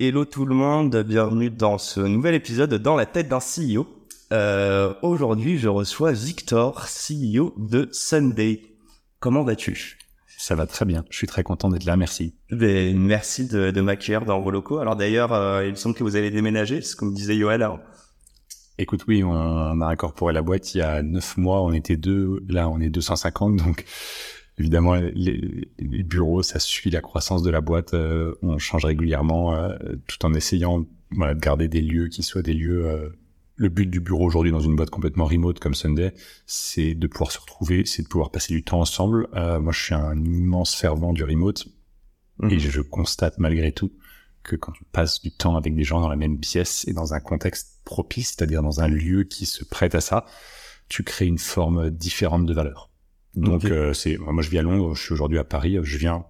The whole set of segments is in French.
Hello tout le monde, bienvenue dans ce nouvel épisode dans la tête d'un CEO. Euh, Aujourd'hui, je reçois Victor, CEO de Sunday. Comment vas-tu? Ça va très bien, je suis très content d'être là, merci. Ben, Merci de, de m'accueillir dans vos locaux. Alors d'ailleurs, euh, il me semble que vous allez déménager, c'est ce que me disait Yoel. Alors. Écoute, oui, on, a incorporé la boîte il y a neuf mois, on était deux, là on est 250, donc évidemment les, les bureaux, ça suit la croissance de la boîte, euh, on change régulièrement, euh, tout en essayant voilà, de garder des lieux qui soient des lieux... euh, le but du bureau aujourd'hui dans une boîte complètement remote comme Sunday, c'est de pouvoir se retrouver, c'est de pouvoir passer du temps ensemble. Euh, moi, je suis un immense fervent du remote et je constate malgré tout que quand tu passes du temps avec des gens dans la même pièce et dans un contexte propice, c'est-à-dire dans un lieu qui se prête à ça, tu crées une forme différente de valeur. Donc euh, c'est moi je vis à Londres, je suis aujourd'hui à Paris, je viens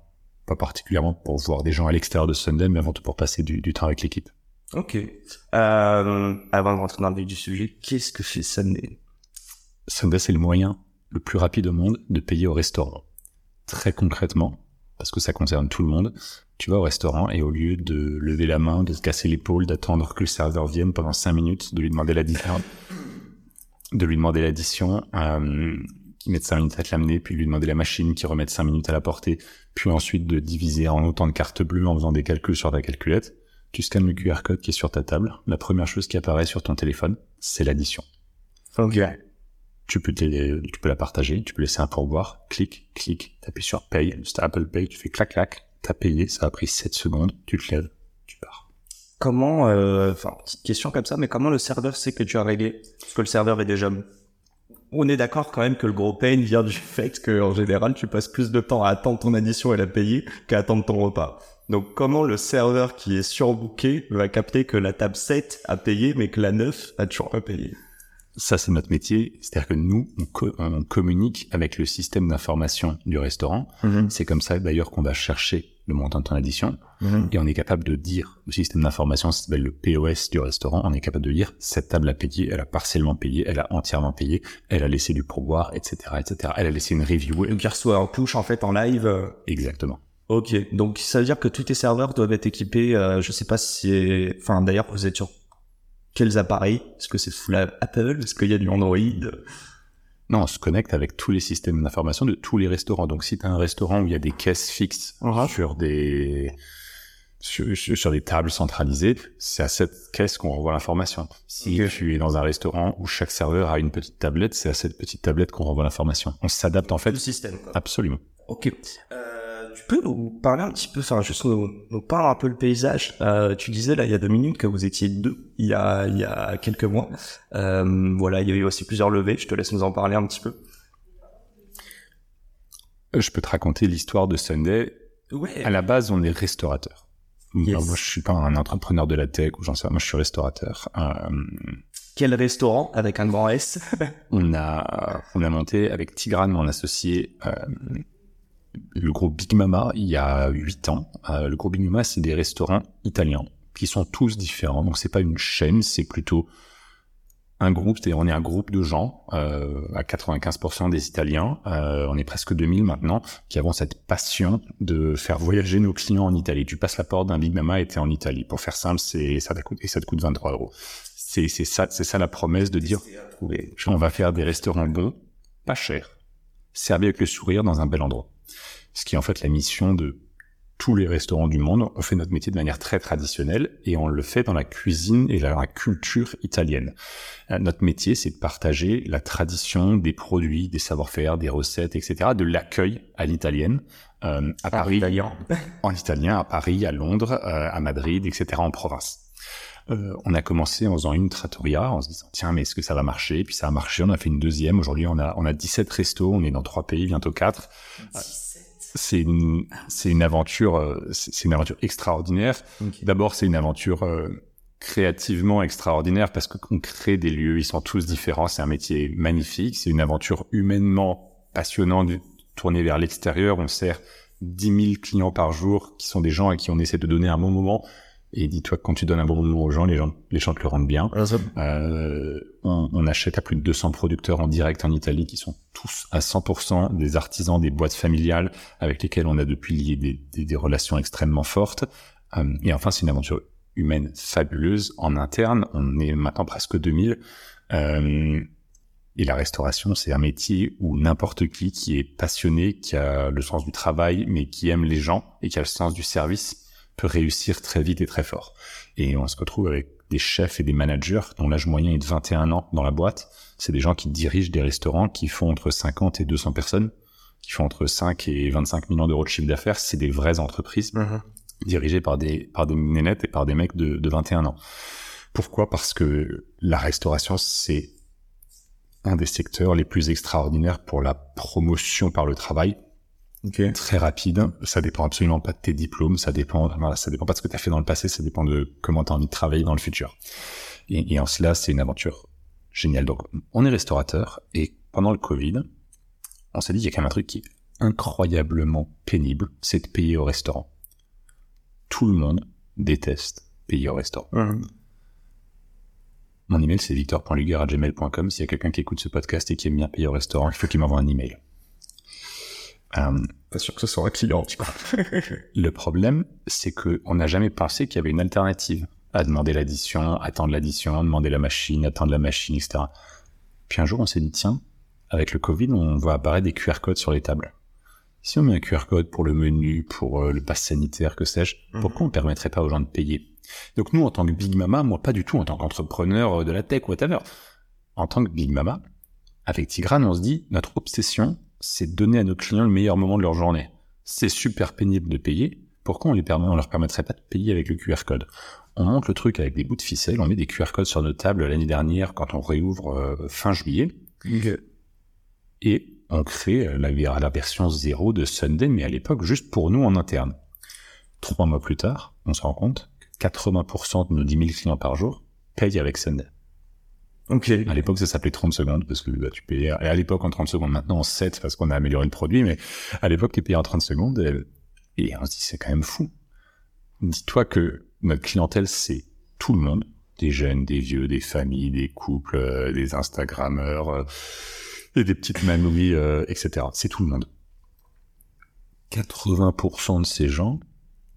pas particulièrement pour voir des gens à l'extérieur de Sunday, mais avant tout pour passer du, du temps avec l'équipe. Ok. Euh, avant de rentrer dans le vif du sujet, qu'est-ce que fait Sunday? Sunday c'est le moyen le plus rapide au monde de payer au restaurant. Très concrètement, parce que ça concerne tout le monde, tu vas au restaurant et au lieu de lever la main, de se casser l'épaule, d'attendre que le serveur vienne pendant cinq minutes, de lui demander l'addition, de lui demander l'addition, euh, qui mette cinq minutes à te l'amener, puis lui demander la machine qui remette cinq minutes à la porter, puis ensuite de diviser en autant de cartes bleues en faisant des calculs sur ta calculette, tu scannes le QR code qui est sur ta table, la première chose qui apparaît sur ton téléphone, c'est l'addition. Ok. tu peux, tu la partager, tu peux laisser un pourboire, clic, clic, t'appuies sur Pay, c'est Apple Pay, tu fais clac, clac, t'as payé, ça a pris 7 secondes, tu te lèves, tu pars. Comment, euh, enfin, petite question comme ça, mais comment le serveur sait que tu as réglé? Parce que le serveur est déjà... On est d'accord quand même que le gros pain vient du fait que en général, tu passes plus de temps à attendre ton addition et la payer qu'à attendre ton repas. Donc comment le serveur qui est surbooké va capter que la table 7 a payé, mais que la 9 a toujours pas payé? Ça, c'est notre métier, c'est-à-dire que nous, on, co- on communique avec le système d'information du restaurant. C'est comme ça d'ailleurs qu'on va chercher le montant de ton addition. Et on est capable de dire, le système d'information ça s'appelle le POS du restaurant, on est capable de dire, cette table a payé, elle a partiellement payé, elle a entièrement payé, elle a laissé du pourboire, etc., etc. Elle a laissé une review. Donc il reçoit un push en fait en live. euh, Exactement. Ok, donc ça veut dire que tous tes serveurs doivent être équipés, euh, je sais pas si. Enfin d'ailleurs, vous êtes sur quels appareils? Est-ce que c'est la Apple? Est-ce qu'il y a du Android? Non, on se connecte avec tous les systèmes d'information de tous les restaurants. Donc, si tu as un restaurant où il y a des caisses fixes sur des sur, des tables centralisées, c'est à cette caisse qu'on renvoie l'information. Si tu es dans un restaurant où chaque serveur a une petite tablette, c'est à cette petite tablette qu'on renvoie l'information. On s'adapte en fait Le système, quoi. absolument. Ok. Euh, tu peux nous parler un petit peu, enfin juste nous, nous parler un peu le paysage. Euh, tu disais là il y a deux minutes que vous étiez deux il y a, il y a quelques mois. Euh, voilà, il y a eu aussi plusieurs levées, je te laisse nous en parler un petit peu. Je peux te raconter l'histoire de Sunday. Ouais. À la base, on est restaurateur. Yes. Moi, je suis pas un entrepreneur de la tech ou j'en sais rien. Moi, je suis restaurateur. Euh, Quel restaurant avec un grand S? On a on a monté avec Tigran, mon associé, euh, le groupe Big Mama il y a huit ans. Euh, le groupe Big Mama, c'est des restaurants italiens qui sont tous différents. Donc c'est pas une chaîne, c'est plutôt un groupe. C'est-à-dire on est un groupe de gens euh, à 95% des Italiens. euh, on est presque 2000 maintenant qui avons cette passion de faire voyager nos clients en Italie. Tu passes la porte d'un Big Mama et t'es en Italie. Pour faire simple, c'est ça te coûte et ça te coûte 23 euros. C'est c'est ça c'est ça la promesse de dire on va faire des restaurants bons, pas chers, servis avec le sourire dans un bel endroit. Ce qui est en fait la mission de tous les restaurants du monde. On fait notre métier de manière très traditionnelle et on le fait dans la cuisine et dans la culture italienne. Euh, Notre métier, c'est de partager la tradition des produits, des savoir-faire, des recettes, etc., de l'accueil à l'italienne, euh, à Paris, italien. en italien, à Paris, à Londres, euh, à Madrid, etc., en province. Euh, on a commencé en faisant une trattoria, en se disant tiens mais est-ce que ça va marcher? Puis ça a marché, on a fait une deuxième. Aujourd'hui on a on a 17 restos, on est dans trois pays, bientôt quatre. C'est une c'est une aventure euh, c'est une aventure extraordinaire. D'abord c'est une aventure euh, créativement extraordinaire parce qu'on crée des lieux, ils sont tous différents, c'est un métier magnifique, c'est une aventure humainement passionnante, tournée vers l'extérieur, on sert 10 000 clients par jour qui sont des gens à qui on essaie de donner un bon moment. Et dis-toi que quand tu donnes un bon moment aux gens, les gens, les gens te le rendent bien. Euh, on, on achète à plus de 200 producteurs en direct en Italie qui sont tous à 100% des artisans des boîtes familiales avec lesquels on a depuis lié des, des, des relations extrêmement fortes. Euh, et enfin, c'est une aventure humaine fabuleuse en interne. On est maintenant presque 2000. Euh, et la restauration, c'est un métier où n'importe qui qui est passionné, qui a le sens du travail, mais qui aime les gens et qui a le sens du service, peut réussir très vite et très fort. Et on se retrouve avec des chefs et des managers dont l'âge moyen est de 21 ans dans la boîte. C'est des gens qui dirigent des restaurants qui font entre 50 et 200 personnes, qui font entre 5 et 25 millions d'euros de chiffre d'affaires. C'est des vraies entreprises Mhm. dirigées par des, par des nénettes et par des mecs de, de 21 ans. Pourquoi? Parce que la restauration, c'est un des secteurs les plus extraordinaires pour la promotion par le travail Ok. très rapide. Ça dépend absolument pas de tes diplômes, ça dépend, voilà, ça dépend pas de ce que tu as fait dans le passé, ça dépend de comment tu as envie de travailler dans le futur. Et, et en cela, c'est une aventure géniale. Donc, on est restaurateur et pendant le Covid, on s'est dit il y a quand même un truc qui est incroyablement pénible, c'est de payer au restaurant. Tout le monde déteste payer au restaurant. Mon email, c'est victor.luger.gmail.com. S'il y a quelqu'un qui écoute ce podcast et qui aime bien payer au restaurant, il faut qu'il m'envoie un email. Euh, Pas sûr que ce soit un client, tu crois. Le problème, c'est que on n'a jamais pensé qu'il y avait une alternative à demander l'addition, attendre l'addition, demander la machine, attendre la machine, etc. Puis un jour, on s'est dit, tiens, avec le Covid, on voit apparaître des QR codes sur les tables. Si on met un QR code pour le menu, pour euh, le pass sanitaire, que sais-je, Mhm. pourquoi on ne permettrait pas aux gens de payer? Donc nous, en tant que Big Mama, moi pas du tout, en tant qu'entrepreneur euh, de la tech, whatever, en tant que Big Mama, avec Tigrane, on se dit, notre obsession, c'est donner à nos clients le meilleur moment de leur journée. C'est super pénible de payer. Pourquoi on les permet, on leur permettrait pas de payer avec le QR code? On monte le truc avec des bouts de ficelle, on met des QR codes sur nos tables l'année dernière quand on réouvre euh, fin juillet, et on crée euh, la, la version zéro de Sunday, mais à l'époque juste pour nous en interne. Trois mois plus tard, on se rend compte que 80% de nos 10 000 clients par jour payent avec Sunday. Ok. À l'époque, ça s'appelait 30 secondes parce que bah, tu payais, et à l'époque en 30 secondes, maintenant en 7 parce qu'on a amélioré le produit, mais à l'époque, tu payais en 30 secondes et, et on se dit, c'est quand même fou. Dis-toi que notre clientèle, c'est tout le monde, des jeunes, des vieux, des familles, des couples, euh, des Instagrammeurs, euh, et des petites mamies, euh, etc. C'est tout le monde. 80% de ces gens,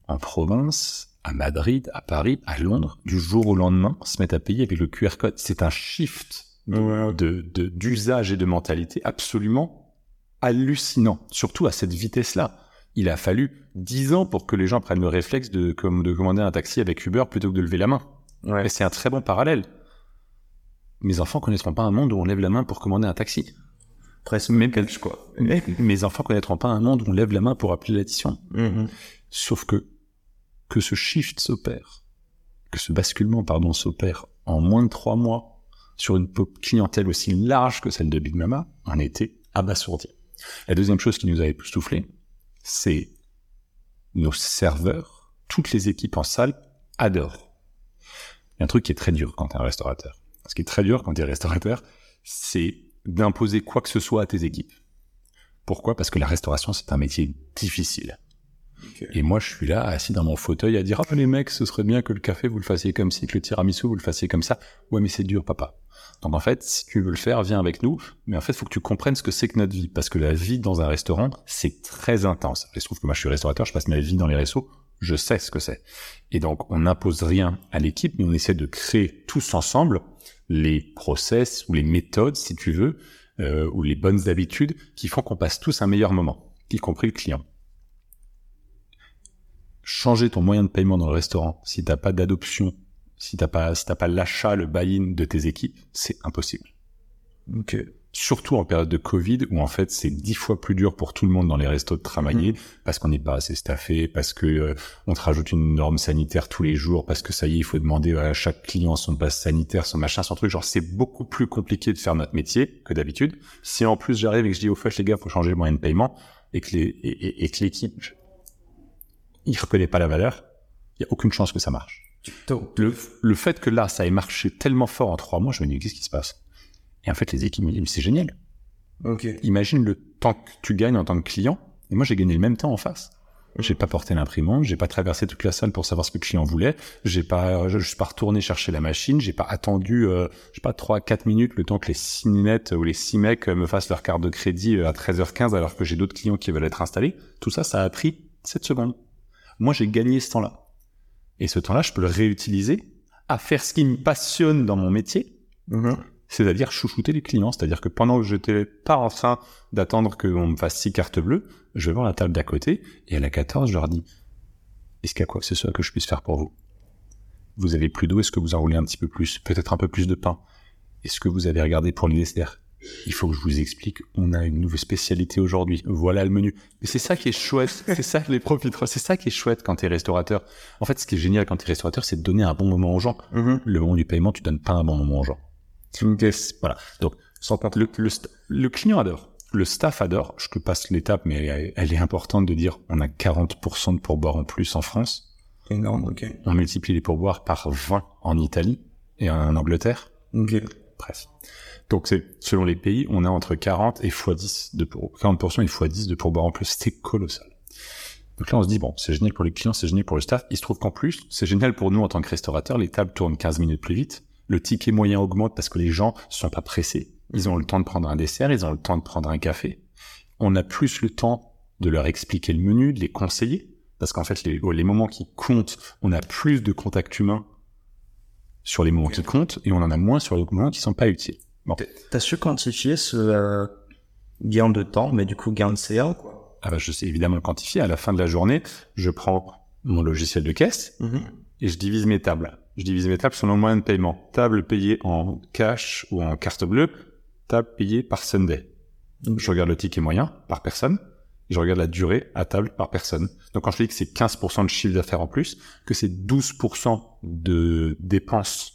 en province, à Madrid, à Paris, à Londres, du jour au lendemain, se mettent à payer avec le QR code. C'est un shift Ouais. de de- d'usage et de mentalité absolument hallucinant, surtout à cette vitesse-là. Il a fallu dix ans pour que les gens prennent le réflexe de, comme, de commander un taxi avec Uber plutôt que de lever la main. Ouais. Et c'est un très bon parallèle. Mes enfants connaîtront pas un monde où on lève la main pour commander un taxi. Presque Même quelque quoi. Mes enfants connaîtront pas un monde où on lève la main pour appeler l'addition. Mhm. Sauf que que ce shift s'opère, que ce basculement, pardon, s'opère en moins de trois mois sur une clientèle aussi large que celle de Big Mama, on était abasourdi. La deuxième chose qui nous avait soufflé, c'est nos serveurs, toutes les équipes en salle adorent. Il y a un truc qui est très dur quand t'es un restaurateur. Ce qui est très dur quand t'es restaurateur, c'est d'imposer quoi que ce soit à tes équipes. Pourquoi? Parce que la restauration, c'est un métier difficile. Et moi, je suis là, assis dans mon fauteuil, à dire, ah, les mecs, ce serait bien que le café, vous le fassiez comme ci, que le tiramisu, vous le fassiez comme ça. Ouais, mais c'est dur, papa. Donc, en fait, si tu veux le faire, viens avec nous. Mais en fait, il faut que tu comprennes ce que c'est que notre vie. Parce que la vie dans un restaurant, c'est très intense. Il se trouve que moi, je suis restaurateur, je passe ma vie dans les restos. Je sais ce que c'est. Et donc, on n'impose rien à l'équipe, mais on essaie de créer tous ensemble les process ou les méthodes, si tu veux, euh, ou les bonnes habitudes qui font qu'on passe tous un meilleur moment, y compris le client changer ton moyen de paiement dans le restaurant, si t'as pas d'adoption, si t'as pas, si t'as pas l'achat, le buy-in de tes équipes, c'est impossible. Ok. Surtout en période de Covid, où en fait c'est dix fois plus dur pour tout le monde dans les restos de travailler, parce qu'on n'est pas assez staffé, parce que euh, on te rajoute une norme sanitaire tous les jours, parce que ça y est, il faut demander à chaque client son passe sanitaire, son machin, son truc. Genre c'est beaucoup plus compliqué de faire notre métier que d'habitude. Si en plus j'arrive et que je dis au fait les gars, faut changer le moyen de paiement, et que les, et, et- et que l'équipe, il reconnaît pas la valeur, il y a aucune chance que ça marche. Le, le fait que là, ça ait marché tellement fort en trois mois, je me dis, qu'est-ce qui se passe? Et en fait, les équipes me disent, c'est génial. Ok. Imagine le temps que tu gagnes en tant que client. Et moi, j'ai gagné le même temps en face. J'ai pas porté l'imprimante, j'ai pas traversé toute la salle pour savoir ce que le client voulait, j'ai pas, je, je suis pas retourné chercher la machine, j'ai pas attendu, euh, je sais pas, 3 4 minutes le temps que les six nettes ou les six mecs euh, me fassent leur carte de crédit euh, à 13h15 alors que j'ai d'autres clients qui veulent être installés. Tout ça, ça a pris 7 secondes. Moi, j'ai gagné ce temps-là. Et ce temps-là, je peux le réutiliser à faire ce qui me passionne dans mon métier, Mhm. c'est-à-dire chouchouter les clients. C'est-à-dire que pendant que je n'étais pas en train d'attendre qu'on me fasse six cartes bleues, je vais voir la table d'à côté et à la 14, je leur dis Est-ce qu'il y a quoi que ce soit que je puisse faire pour vous? Vous avez plus d'eau Est-ce que vous en roulez un petit peu plus? Peut-être un peu plus de pain? Est-ce que vous avez regardé pour les desserts? Il faut que je vous explique. On a une nouvelle spécialité aujourd'hui. Voilà le menu. Mais c'est ça qui est chouette. c'est ça les profits. C'est ça qui est chouette quand t'es restaurateur. En fait, ce qui est génial quand t'es restaurateur, c'est de donner un bon moment aux gens Mhm. le moment du paiement, tu donnes pas un bon moment aux gens. Ok. Voilà. Donc, le, le, st- le client adore. Le staff adore. Je te passe l'étape, mais elle, elle est importante de dire on a 40% de pourboires en plus en France. Énorme, ok. On multiplie les pourboires par 20 en Italie et en Angleterre. Ok. Bref. Donc, c'est, selon les pays, on a entre 40 et x10 de pour, 40% et x10 de pourboires en plus. C'est colossal. Donc là, on se dit, bon, c'est génial pour les clients, c'est génial pour le staff. Il se trouve qu'en plus, c'est génial pour nous en tant que restaurateur. Les tables tournent 15 minutes plus vite. Le ticket moyen augmente parce que les gens sont pas pressés. Ils ont le temps de prendre un dessert, ils ont le temps de prendre un café. On a plus le temps de leur expliquer le menu, de les conseiller. Parce qu'en fait, les moments qui comptent, on a plus de contact humain sur les moments qui comptent et on en a moins sur les moments qui sont pas utiles. Bon. T'as su quantifier ce euh, gain de temps, mais du coup gain de CA, quoi? Ah bah, je sais évidemment le quantifier. À la fin de la journée, je prends mon logiciel de caisse Mhm. et je divise mes tables. Je divise mes tables selon le moyen de paiement. Table payée en cash ou en carte bleue, table payée par Sunday. Je regarde le ticket moyen par personne et je regarde la durée à table par personne. Donc quand je dis que c'est 15% de chiffre d'affaires en plus, que c'est 12% de dépenses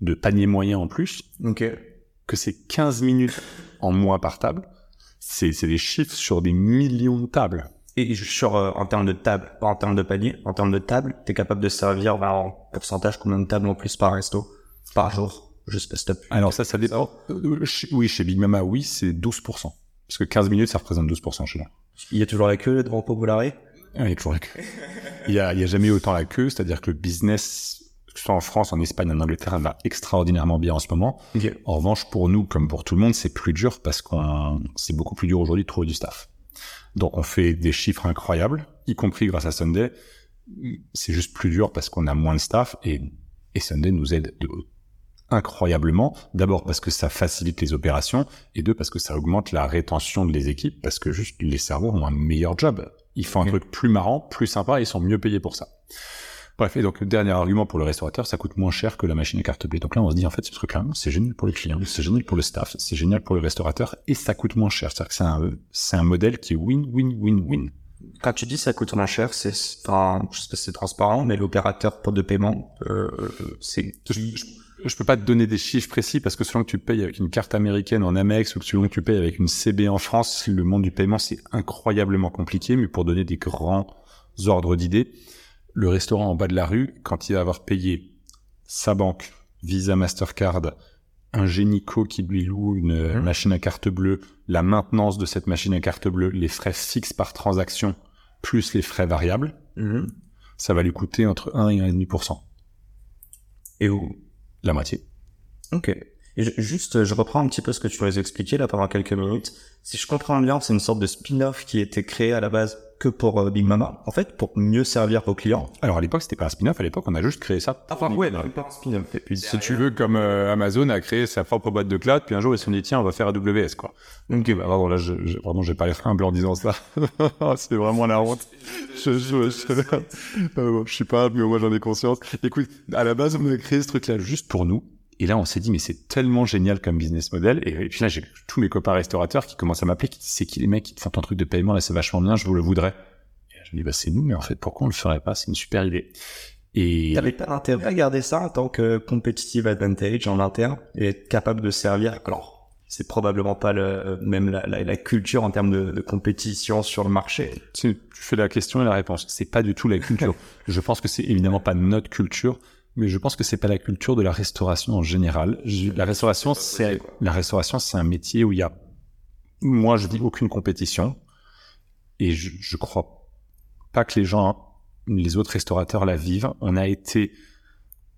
de panier moyen en plus, Ok. que c'est 15 minutes en moins par table, c'est des chiffres sur des millions de tables. Et sur, euh, en termes de table, pas en termes de panier, en termes de table, t'es capable de servir bah, en pourcentage combien de tables en plus par resto Par jour Je sais pas si. Alors ça, ça dépend. Euh, oui, chez Big Mama, oui, c'est 12%. Parce que 15 minutes, ça représente 12% chez nous. Il y a toujours la queue devant Populari Ah, Il y a toujours la queue. Il y a, il y a jamais autant la queue, c'est-à-dire que le business, que ce soit en France, en Espagne, en Angleterre, va extraordinairement bien en ce moment. En revanche, pour nous, comme pour tout le monde, c'est plus dur parce qu'on, c'est beaucoup plus dur aujourd'hui de trouver du staff. Donc, on fait des chiffres incroyables, y compris grâce à Sunday. C'est juste plus dur parce qu'on a moins de staff et, et Sunday nous aide de- incroyablement. D'abord parce que ça facilite les opérations et deux parce que ça augmente la rétention de les équipes parce que juste les serveurs ont un meilleur job. Ils font un truc plus marrant, plus sympa et ils sont mieux payés pour ça. Bref, et donc le dernier argument pour le restaurateur, ça coûte moins cher que la machine à carte bleue. Donc là, on se dit en fait, ce truc-là, c'est génial pour les clients, c'est génial pour le staff, c'est génial pour le restaurateur et ça coûte moins cher. C'est-à-dire que c'est un, c'est un modèle qui est win-win-win-win. Quand tu dis ça coûte moins cher, c'est, enfin, je sais pas si c'est transparent, mais l'opérateur de paiement, euh, c'est Je, je, je peux pas te donner des chiffres précis parce que selon que tu payes avec une carte américaine en Amex ou que selon que tu payes avec une CB en France, le monde du paiement c'est incroyablement compliqué. Mais pour donner des grands ordres d'idées, le restaurant en bas de la rue, quand il va avoir payé sa banque, Visa, Mastercard, un génico qui lui loue une Mhm. machine à carte bleue, la maintenance de cette machine à carte bleue, les frais fixes par transaction, plus les frais variables, Mhm. ça va lui coûter entre 1 et 1,5%. Et où? La moitié. Ok. Juste, je reprends un petit peu ce que tu nous expliqué là pendant quelques minutes. Si je comprends bien, c'est une sorte de spin-off qui a été créé à la base que pour euh, Big Mama, en fait, pour mieux servir vos clients. Alors à l'époque, c'était pas un spin-off, à l'époque, on a juste créé ça. pour Enfin, ouais, pas un spin-off. Et puis, Si tu veux, comme euh, Amazon a créé sa propre boîte de cloud, puis un jour ils se sont dit tiens, on va faire AWS quoi. Ok, bah pardon, là, je, je, pardon, j'ai pas l'air humble en disant ça. C'est vraiment la honte. Je, je, je, je suis pas humble, mais moi j'en ai conscience. Écoute, à la base, on a créé ce truc-là juste pour nous. Et là, on s'est dit, mais c'est tellement génial comme business model. Et, et puis là, j'ai tous mes copains restaurateurs qui commencent à m'appeler, qui disent, c'est qui les mecs qui te font ton truc de paiement, là, c'est vachement bien, je vous le voudrais. Et je me dis, bah, c'est nous, mais en fait, pourquoi on le ferait pas? C'est une super idée. Et T'avais pas intérêt à garder ça en tant que competitive advantage en interne et être capable de servir. Alors, c'est probablement pas le, même la, la, la culture en termes de, de compétition sur le marché. tu, tu fais la question et la réponse. C'est pas du tout la culture. je pense que c'est évidemment pas notre culture, mais je pense que c'est pas la culture de la restauration en général. Je- la restauration, c'est la restauration, c'est un métier où il y a, moi, je dis aucune compétition, et je, je crois pas que les gens, les autres restaurateurs la vivent. On a été,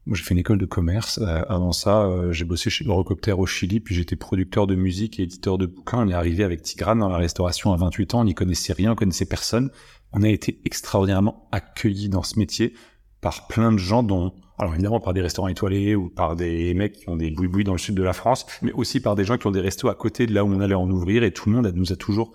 moi, j'ai fait une école de commerce. Euh, avant ça, euh, j'ai bossé chez Eurocopter au Chili, puis j'étais producteur de musique et éditeur de bouquins. On est arrivé avec Tigrane dans la restauration à 28 ans. On n'y connaissait rien, on connaissait personne. On a été extraordinairement accueillis dans ce métier par plein de gens dont, alors évidemment par des restaurants étoilés ou par des mecs qui ont des boui dans le sud de la France, mais aussi par des gens qui ont des restos à côté de là où on allait en ouvrir et tout le monde nous a toujours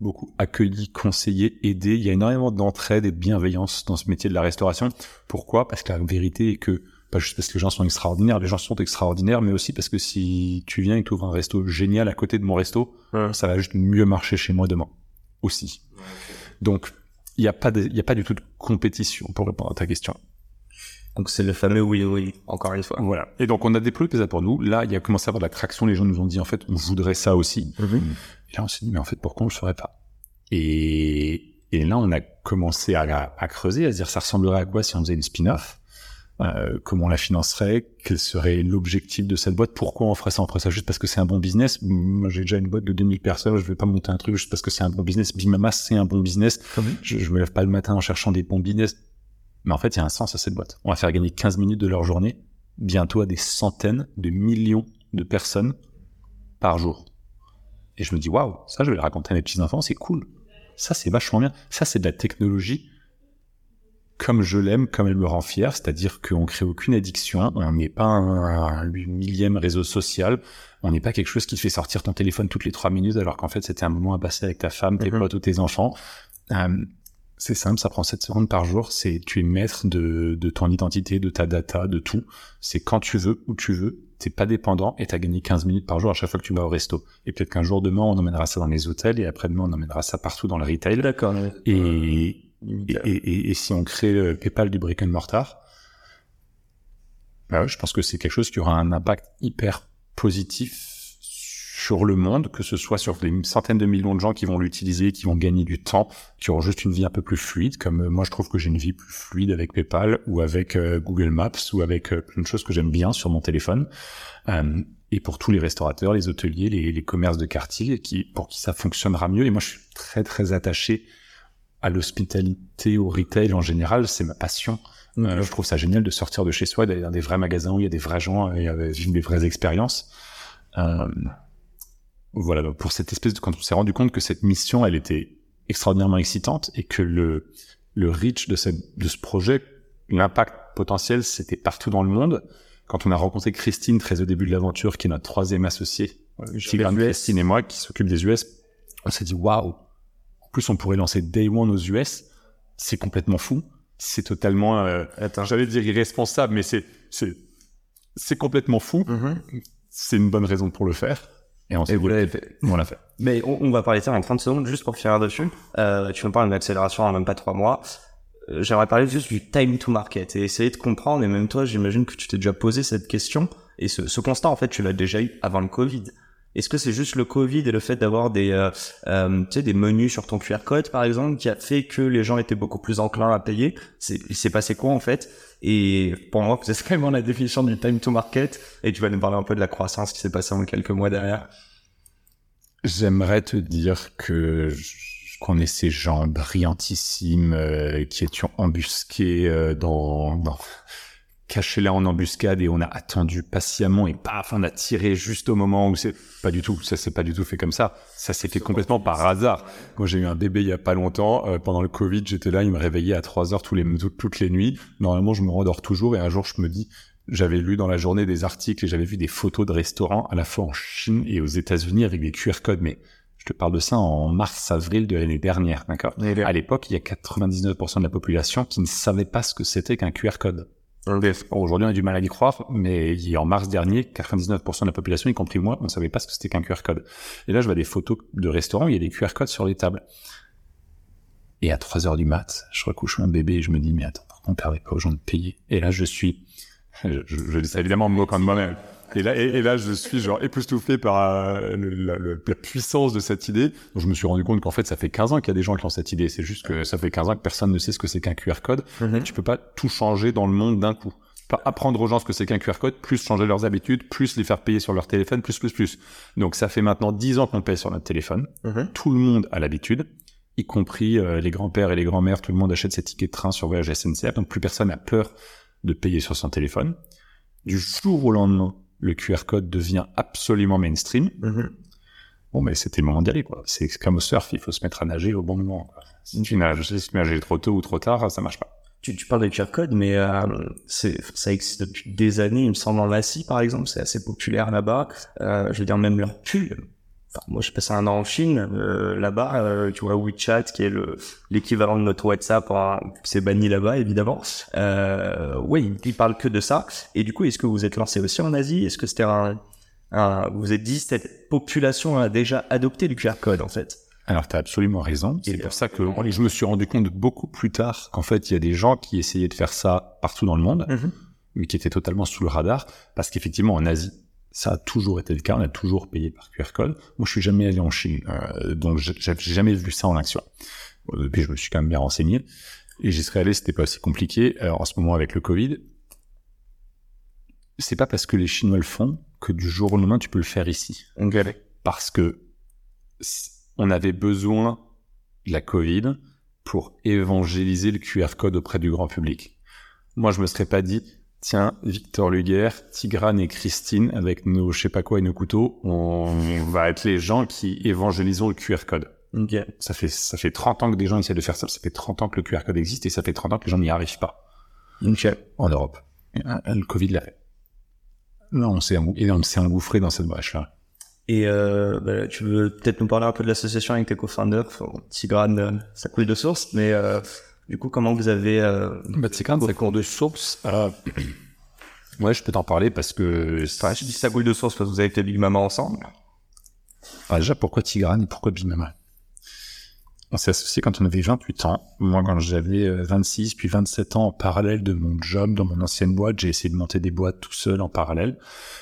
beaucoup accueillis, conseillés, aidés. Il y a énormément d'entraide et de bienveillance dans ce métier de la restauration. Pourquoi? Parce que la vérité est que pas juste parce que les gens sont extraordinaires, les gens sont extraordinaires, mais aussi parce que si tu viens et que tu ouvres un resto génial à côté de mon resto, ça va juste mieux marcher chez moi demain aussi. Donc, il n'y a pas il a pas du tout de compétition pour répondre à ta question. Donc c'est le fameux oui oui encore une fois. Voilà. Et donc on a déployé ça pour nous. Là, il y a commencé à avoir de la traction. Les gens nous ont dit en fait on voudrait ça aussi. Mhm. Et là on s'est dit mais en fait pourquoi on le ferait pas? Et et là on a commencé à, à creuser, à se dire ça ressemblerait à quoi si on faisait une spin-off? Euh, comment on la financerait, quel serait l'objectif de cette boîte, pourquoi on ferait ça, on ferait ça juste parce que c'est un bon business? Moi, j'ai déjà une boîte de 2000 personnes, je vais pas monter un truc juste parce que c'est un bon business. Bimama, c'est un bon business. Je, je me lève pas le matin en cherchant des bons business. Mais en fait, il y a un sens à cette boîte. On va faire gagner 15 minutes de leur journée, bientôt à des centaines de millions de personnes par jour. Et je me dis, waouh, ça, je vais le raconter à mes petits-enfants, c'est cool. Ça, c'est vachement bien. Ça, c'est de la technologie comme je l'aime, comme elle me rend fier, c'est-à-dire qu'on crée aucune addiction, on n'est pas un, millième réseau social, on n'est pas quelque chose qui te fait sortir ton téléphone toutes les trois minutes alors qu'en fait c'était un moment à passer avec ta femme, tes mhm. potes ou tes enfants. Euh, c'est simple, ça prend 7 secondes par jour, c'est tu es maître de, de ton identité, de ta data, de tout. C'est quand tu veux, où tu veux, t'es pas dépendant et t'as gagné 15 minutes par jour à chaque fois que tu vas au resto. Et peut-être qu'un jour demain on emmènera ça dans les hôtels et après-demain on emmènera ça partout dans le retail. D'accord. Et, et, et, si on crée le PayPal du brick and mortar, bah je pense que c'est quelque chose qui aura un impact hyper positif sur le monde, que ce soit sur les centaines de millions de gens qui vont l'utiliser, qui vont gagner du temps, qui auront juste une vie un peu plus fluide, comme euh, moi je trouve que j'ai une vie plus fluide avec PayPal ou avec euh, Google Maps ou avec euh, plein de choses que j'aime bien sur mon téléphone. et pour tous les restaurateurs, les hôteliers, les, commerces de quartier, qui, pour qui ça fonctionnera mieux. Et moi je suis très très attaché à l'hospitalité, au retail en général, c'est ma passion. Je trouve ça génial de sortir de chez soi, d'aller dans des vrais magasins où il y a des vrais gens et vivre des vraies expériences. Voilà, pour cette espèce de, quand on s'est rendu compte que cette mission, elle était extraordinairement excitante et que le, le reach de, cette, de ce projet, l'impact potentiel, c'était partout dans le monde. Quand on a rencontré Christine, très au début de l'aventure, qui est notre troisième associé, Christine et moi, qui s'occupe des US, on s'est dit, waouh, plus on pourrait lancer Day One aux US. C'est complètement fou. C'est totalement, euh, j'allais dire irresponsable, mais c'est c'est c'est complètement fou. Mm-hmm. C'est une bonne raison pour le faire. Et, on vous l'avez fait. On l'a fait. Mais on, va parler de ça en 30 secondes, juste pour finir dessus. Euh, tu me parles d'une accélération en même pas trois mois. Euh, j'aimerais parler juste du time to market et essayer de comprendre. Et même toi, j'imagine que tu t'es déjà posé cette question. Et ce, ce constat, en fait, tu l'as déjà eu avant le Covid. Est-ce que c'est juste le Covid et le fait d'avoir des, euh, euh, tu sais, des menus sur ton QR code, par exemple, qui a fait que les gens étaient beaucoup plus enclins à payer? C'est, il s'est passé quoi en fait? Et pour moi, c'est quand même la définition du time to market. Et tu vas nous parler un peu de la croissance qui s'est passée en quelques mois derrière. J'aimerais te dire que je connais ces gens brillantissimes euh, qui étaient embusqués euh, dans, dans caché là en embuscade et on a attendu patiemment et paf, on a tiré juste au moment où c'est pas du tout, ça s'est pas du tout fait comme ça. Ça s'est fait complètement par hasard. Moi, j'ai eu un bébé il y a pas longtemps, euh, pendant le Covid, j'étais là, il me réveillait à 3 heures tous les, toutes les nuits. Normalement, je me rendors toujours et un jour, je me dis, j'avais lu dans la journée des articles et j'avais vu des photos de restaurants à la fois en Chine et aux États-Unis avec des QR codes, mais je te parle de ça en mars-avril de l'année dernière, d'accord? À l'époque, il y a 99% de la population qui ne savait pas ce que c'était qu'un QR code. Aujourd'hui, on a du mal à y croire, mais en mars dernier, 99% de la population, y compris moi, on ne savait pas ce que c'était qu'un QR code. Et là, je vois des photos de restaurants, il y a des QR codes sur les tables. Et à 3 heures du mat, je recouche mon bébé et je me dis, mais attends, on ne permet pas aux gens de payer. Et là, je suis, je, je, je évidemment en me moquant de moi-même. Et là, et, là, je suis genre époustouflé par euh, la, puissance de cette idée. Donc, je me suis rendu compte qu'en fait, ça fait 15 ans qu'il y a des gens qui ont cette idée. C'est juste que ça fait 15 ans que personne ne sait ce que c'est qu'un QR code. Mm Tu peux pas tout changer dans le monde d'un coup. Pas apprendre aux gens ce que c'est qu'un QR code, plus changer leurs habitudes, plus les faire payer sur leur téléphone, plus, plus, plus. Donc, ça fait maintenant 10 ans qu'on paye sur notre téléphone. Mhm. Tout le monde a l'habitude y compris euh, les grands-pères et les grands-mères, tout le monde achète ses tickets de train sur voyage SNCF, donc plus personne n'a peur de payer sur son téléphone. Du jour au lendemain, le QR code devient absolument mainstream. Mhm. Bon, mais c'était le moment d'y aller, quoi. C'est comme au surf, il faut se mettre à nager au bon moment. Si tu nages, si tu nages trop tôt ou trop tard, ça marche pas. tu, tu parles de QR code, mais euh, ça existe depuis des années, il me semble en Asie par exemple, c'est assez populaire là-bas. Euh, je veux dire même leur pull. Enfin, moi, j'ai passé un an en Chine. Euh, là-bas, euh, tu vois WeChat, qui est le l'équivalent de notre WhatsApp, hein, c'est banni là-bas évidemment. Euh, oui, ils parlent que de ça. Et du coup, est-ce que vous êtes lancé aussi en Asie? Est-ce que c'était un, un, vous vous êtes dit cette population a déjà adopté le QR code en fait? Alors, tu as absolument raison. C'est pour ça que je me suis rendu compte beaucoup plus tard qu'en fait, il y a des gens qui essayaient de faire ça partout dans le monde, mais qui étaient totalement sous le radar, parce qu'effectivement, en Asie, ça a toujours été le cas, on a toujours payé par QR code. Moi, je suis jamais allé en Chine, euh, donc j'ai jamais vu ça en action. Euh, Puis je me suis quand même bien renseigné. Et j'y serais allé, c'était pas aussi compliqué. Alors, en ce moment, avec le Covid, c'est pas parce que les Chinois le font que du jour au lendemain, tu peux le faire ici Ok. parce que on avait besoin de la Covid pour évangéliser le QR code auprès du grand public. Moi, je me serais pas dit, tiens, Victor Luguer, Tigrane et Christine, avec nos je sais pas quoi et nos couteaux, on va être les gens qui évangélisons le QR code. Ok. Ça fait, ça fait 30 ans que des gens essaient de faire ça, ça fait 30 ans que le QR code existe et ça fait 30 ans que les gens n'y arrivent pas Ok. en Europe. Et, euh, le Covid l'a fait. Là, on s'est engouffré dans cette brèche-là. Et euh, bah, tu veux peut-être nous parler un peu de l'association avec tes co-founders Tigrane, euh, ça coule de source, mais euh, du coup, comment vous avez... Euh... Bah, c'est quand même ça court de source. Euh, ouais, je peux t'en parler parce que. Enfin, je dis ça coule de source parce que vous avez fait Big Mama ensemble. Ah, déjà, pourquoi Tigrane et pourquoi Big Mama? On s'est associés quand on avait 28 ans. Moi, quand j'avais euh, 26 puis 27 ans en parallèle de mon job dans mon ancienne boîte, j'ai essayé de monter des boîtes tout seul en parallèle.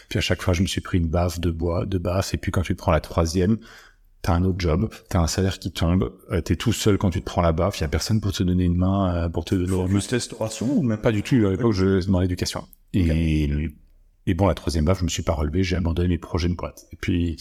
Puis à chaque fois, je me suis pris une baffe, deux bois, deux baffes. Et puis quand tu prends la troisième, t'as un autre job, t'as un salaire qui tombe, euh, t'es tout seul quand tu te prends la baffe, y a personne pour te donner une main, euh, pour te donner Juste restauration ou même Pas du tout, à l'époque, je suis dans l'éducation. Et, et bon, la troisième baffe, je me suis pas relevé, j'ai abandonné mes projets de boîte. Et puis,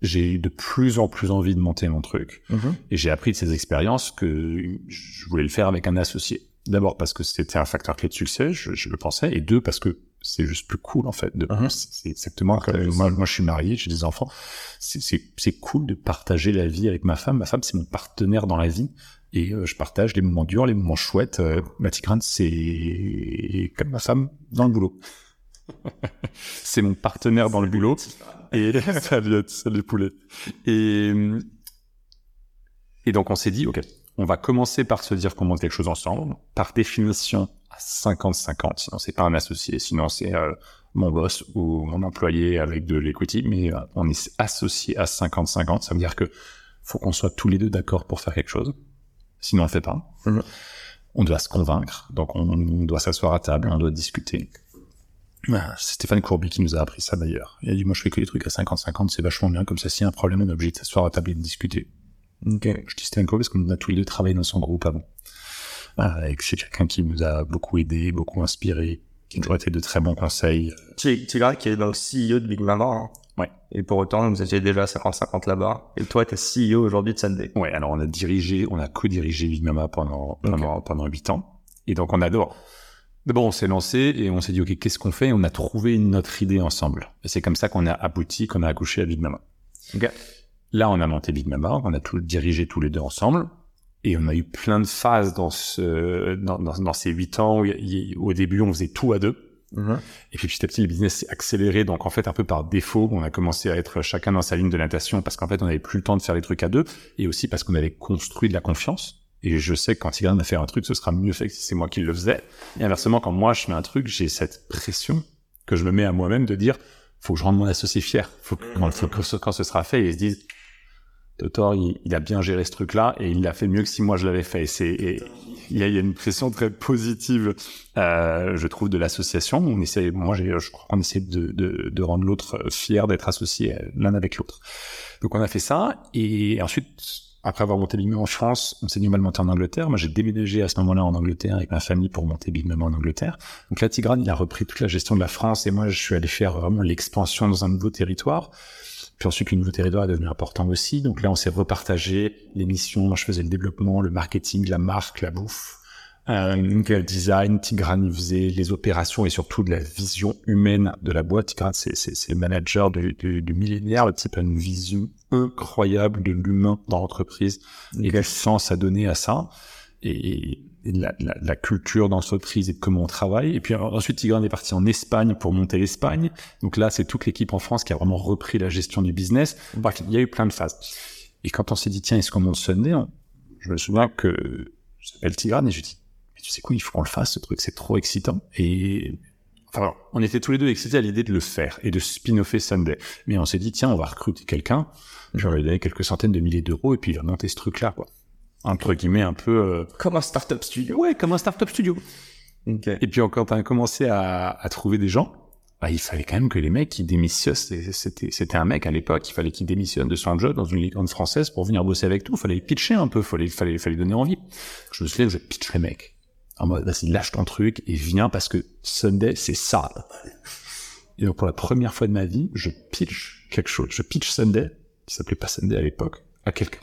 j'ai eu de plus en plus envie de monter mon truc. Et j'ai appris de ces expériences que je voulais le faire avec un associé. D'abord parce que c'était un facteur clé de succès, je, je le pensais, et deux parce que c'est juste plus cool en fait. De, Mhm. c'est, c'est exactement comme moi, moi je suis marié, j'ai des enfants. C'est, cool de partager la vie avec ma femme. Ma femme c'est mon partenaire dans la vie. Et euh, je partage les moments durs, les moments chouettes. Euh, ma tigrane, c'est comme ma femme dans le boulot. c'est mon partenaire dans le boulot. Et ça le poulet. Et, et donc on s'est dit, ok, on va commencer par se dire qu'on monte quelque chose ensemble. Par définition, à 50-50. Sinon, c'est pas un associé. Sinon, c'est euh, mon boss ou mon employé avec de l'equity. Mais euh, on est associé à 50-50. Ça veut dire que faut qu'on soit tous les deux d'accord pour faire quelque chose. Sinon, on le fait pas. Mhm. On doit se convaincre. Donc, on, on doit s'asseoir à table, on doit discuter. Ah, C'est Stéphane Courby qui nous a appris ça d'ailleurs. Il a dit, moi, je fais que les trucs à 50-50, c'est vachement bien. Comme ça, s'il y a un problème, on est obligé de s'asseoir à table et de discuter. Ok. Je dis Stéphane Courby parce qu'on a tous les deux travaillé dans son groupe avant. Ah, et que c'est quelqu'un qui nous a beaucoup aidé, beaucoup inspiré, qui nous a été de très bons conseils. Tu Tigrane qui est donc CEO de Big Mama. Hein. Ouais. Et pour autant, vous étiez déjà 50-50 là-bas. Et toi, t'es CEO aujourd'hui de Sunday. Ouais, alors on a dirigé, on a co-dirigé Big Mama pendant, pendant, pendant 8 ans. Et donc on adore. D'abord, on s'est lancé et on s'est dit, OK, qu'est-ce qu'on fait? Et on a trouvé notre idée ensemble. Et c'est comme ça qu'on a abouti, qu'on a accouché à Big Mama. Ok. Là, on a monté Big Mama, on a tout dirigé tous les deux ensemble. Et on a eu plein de phases dans ce, dans, dans, dans ces huit ans où il y il au début, on faisait tout à deux. Et puis petit à petit, le business s'est accéléré. Donc en fait, un peu par défaut, on a commencé à être chacun dans sa ligne de natation parce qu'en fait, on n'avait plus le temps de faire les trucs à deux et aussi parce qu'on avait construit de la confiance. Et je sais que quand Tigran va faire un truc, ce sera mieux fait que si c'est moi qui le faisais. Et inversement, quand moi je fais un truc, j'ai cette pression que je me mets à moi-même de dire, faut que je rende mon associé fier. Faut que, quand, faut que quand ce sera fait, ils se disent, Totor, il, a bien géré ce truc-là et il l'a fait mieux que si moi je l'avais fait. C'est, il y, a, une pression très positive, euh, je trouve, de l'association. On essaie, moi, je crois qu'on essaie de, rendre l'autre fier d'être associé l'un avec l'autre. Donc on a fait ça et ensuite, après avoir monté Big Mama en France, on s'est va le monter en Angleterre. Moi, j'ai déménagé à ce moment-là en Angleterre avec ma famille pour monter Big Mama en Angleterre. Donc là, Tigrane, il a repris toute la gestion de la France et moi, je suis allé faire vraiment l'expansion dans un nouveau territoire. Puis ensuite, le nouveau territoire est devenu important aussi. Donc là, on s'est repartagé les missions. Moi, je faisais le développement, le marketing, la marque, la bouffe, euh, le design. Tigrane, faisait les opérations et surtout de la vision humaine de la boîte. Tigrane, c'est, le manager du, du, du millénaire. Le type a une vision incroyable de l'humain dans l'entreprise et du sens à donner à ça. Et, la, la, la culture d'entreprise et de comment on travaille. Et puis ensuite, Tigran est parti en Espagne pour monter l'Espagne. Donc là, c'est toute l'équipe en France qui a vraiment repris la gestion du business. Bref, il y a eu plein de phases. Et quand on s'est dit, tiens, est-ce qu'on monte Sunday Je me souviens que j'appelle Tigran et je dis, mais tu sais quoi, il faut qu'on le fasse, ce truc, c'est trop excitant. Et enfin, on était tous les deux excités à l'idée de le faire et de spin-offer Sunday. Mais on s'est dit, tiens, on va recruter quelqu'un. Je vais lui donner quelques centaines de milliers d'euros et puis il va monter ce truc-là, quoi. Entre guillemets, un peu... euh, Comme un startup studio. Ouais, comme un startup studio. Ok. Et puis quand on a commencé à, à trouver des gens, bah, il fallait quand même que les mecs qui démissionnent, c'était c'était un mec à l'époque, il fallait qu'il démissionne de son job dans une licorne française pour venir bosser avec nous. Il fallait pitcher un peu, fallait fallait fallait donner envie. Je me souviens que je pitch les mecs en mode vas-y lâche ton truc et viens parce que Sunday c'est ça. Et donc pour la première fois de ma vie, je pitch quelque chose. Je pitch Sunday, qui s'appelait pas Sunday à l'époque, à quelqu'un.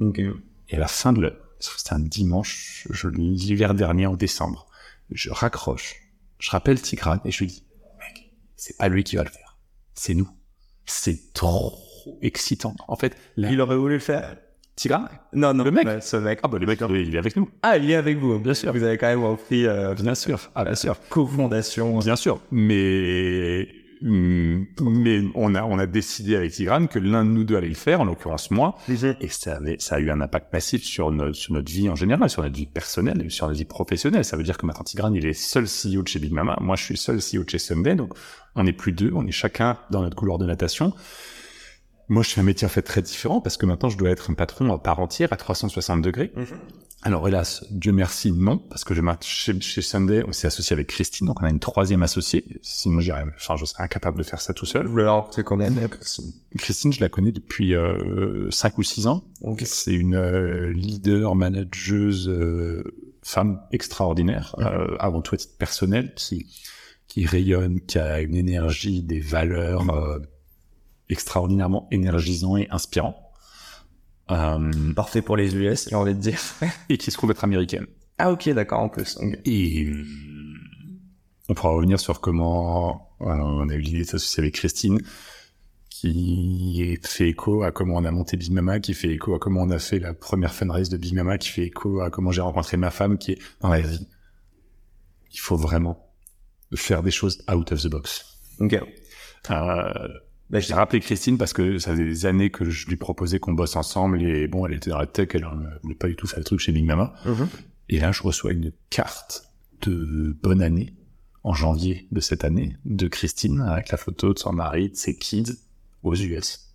Ok. Et à la fin de le, c'était un dimanche, je, l'hiver dernier en décembre, je raccroche, je rappelle Tigran et je lui dis, mec, c'est pas lui qui va le faire, c'est nous. C'est trop excitant. En fait. Il aurait voulu le faire. Tigran, Non, non. Le mec? ce mec. ah bah le mec, il est avec nous. Ah, il est avec vous. Bien sûr. Vous avez quand même repris euh, Bien sûr, ah bien sûr, cofondation. bien sûr. Mais mais on a on a décidé avec Tigran que l'un de nous deux allait le faire, en l'occurrence moi. Et ça, avait, ça a eu un impact massif sur notre, sur notre vie en général, sur notre vie personnelle, et sur notre vie professionnelle. Ça veut dire que maintenant Tigran, il est seul CEO de chez Big Mama. Moi, je suis seul CEO de chez Sunday. Donc, on n'est plus deux. On est chacun dans notre couloir de natation. Moi, je fais un métier en fait très différent parce que maintenant, je dois être un patron à part entière à 360 degrés. Alors, hélas, Dieu merci, non, parce que je chez, chez Sunday, on s'est associé avec Christine, donc on a une troisième associée. Sinon, j'irais, enfin, je serais incapable de faire ça tout seul. L'avez rencontré combien Christine, je la connais depuis euh, 5 ou 6 ans. Ok. C'est une euh, leader, manageuse, euh, femme extraordinaire, euh, avant tout à titre personnel, qui, qui rayonne, qui a une énergie, des valeurs euh, extraordinairement énergisants et inspirants. Euh, Parfait pour les US, j'ai envie de dire. et qui se trouve être américaine. ah, ok, d'accord, en plus. Et euh, on pourra revenir sur comment euh, on a eu l'idée de s'associer avec Christine, qui fait écho à comment on a monté Big Mama, qui fait écho à comment on a fait la première fundraise de Big Mama, qui fait écho à comment j'ai rencontré ma femme, qui est dans la vie. Il faut vraiment faire des choses out of the box. Ok. Euh, Bah, j'ai rappelé Christine parce que ça faisait des années que je lui proposais qu'on bosse ensemble et bon, elle était dans la tech, elle voulait pas du tout faire le truc chez Big Mama. Mhm. Et là, je reçois une carte de bonne année en janvier de cette année de Christine avec la photo de son mari, de ses kids aux US.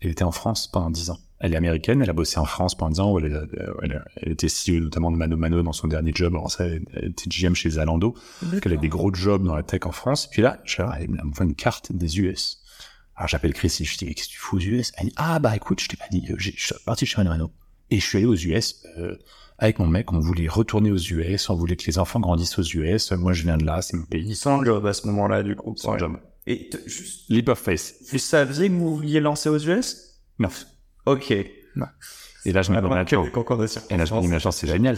Elle était en France pendant 10 ans. Elle est américaine, elle a bossé en France pendant 10 ans. où Elle, était CEO notamment de Mano Mano dans son dernier job. Alors ça, elle était GM chez Zalando. Donc elle a des gros jobs dans la tech en France. Et puis là, je, elle me voit une carte des US. Alors j'appelle Christine, je dis, qu'est-ce que tu fous aux US Elle dit, ah bah écoute, je t'ai pas dit, euh, je suis parti chez Mano. Et je suis allé aux US euh, avec mon mec, on voulait retourner aux US, on voulait que les enfants grandissent aux US. Moi, je viens de là, c'est mon pays. Sans job à ce moment-là, du coup. Sans Ouais. job. Et juste, Leap of faith. vous saviez que vous vouliez lancer aux US Non. Ok. Et là, je me dis, concours de et là, je me dis, mais attends, c'est génial.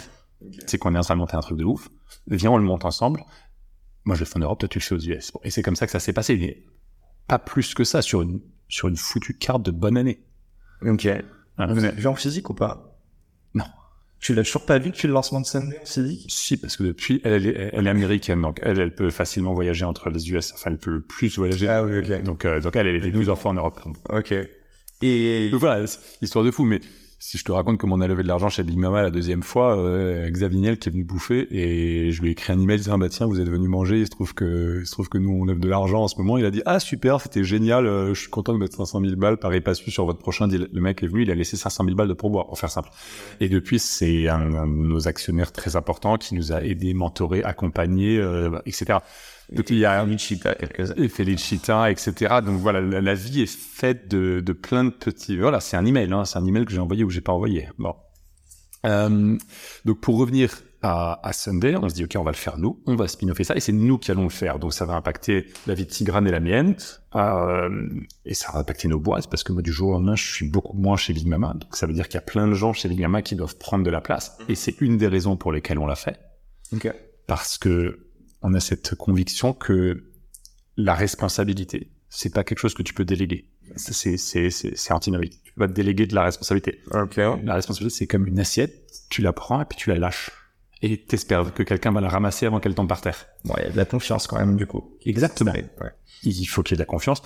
C'est qu'on est en train de monter un truc de ouf. Viens, on le monte ensemble. Moi, je le fais en Europe, toi, tu le fais aux US. Bon, et c'est comme ça que ça s'est passé. Pas plus que ça sur une, sur une foutue carte de bonne année. Ok. Ah. Vous avez vu en physique ou pas? Non. Tu l'as toujours pas vu depuis le lancement de Sunday en physique? Si, parce que depuis, elle, elle est, elle est américaine, donc elle, elle peut facilement voyager entre les US. Enfin, elle peut le plus voyager. Ah oui, ok. Donc, euh, donc elle, elle est plus enfants en Europe. Ok. Et voilà, histoire de fou. Mais si je te raconte comment on a levé de l'argent chez Big Mama la deuxième fois, euh, Xavier Niel qui est venu bouffer et je lui ai écrit un email disant ah bah tiens vous êtes venu manger, il se trouve que il se trouve que nous on lève de l'argent en ce moment. Il a dit ah super c'était génial, euh, je suis content de mettre 500 000 balles par pas sur votre prochain deal. Le mec est venu, il a laissé 500 000 balles de pourboire pour faire simple. Et depuis c'est un, de nos actionnaires très importants qui nous a aidé, mentoré, accompagné, euh, etc. Donc il y a Michita, quelques et Felicita, etc. Donc voilà, la, la vie est faite de, de plein de petits. Voilà, c'est un email, hein, c'est un email que j'ai envoyé ou que j'ai pas envoyé. Bon. Euh, donc pour revenir à, à Sunday, on se dit ok, on va le faire nous, on va spin-offer ça et c'est nous qui allons le faire. Donc ça va impacter la vie de Tigrane et la mienne euh, et ça va impacter nos boîtes parce que moi du jour au lendemain, je suis beaucoup moins chez Big Mama. Donc ça veut dire qu'il y a plein de gens chez Big Mama qui doivent prendre de la place et c'est une des raisons pour lesquelles on l'a fait Ok. parce que on a cette conviction que la responsabilité, c'est pas quelque chose que tu peux déléguer. C'est c'est c'est c'est antinomique. Tu peux pas te déléguer de la responsabilité. Ok. La responsabilité, c'est comme une assiette, tu la prends et puis tu la lâches. et t'espères que quelqu'un va la ramasser avant qu'elle tombe par terre. Bon, il y a de la confiance quand même, du coup. Exactement. Ouais. Il faut qu'il y ait de la confiance.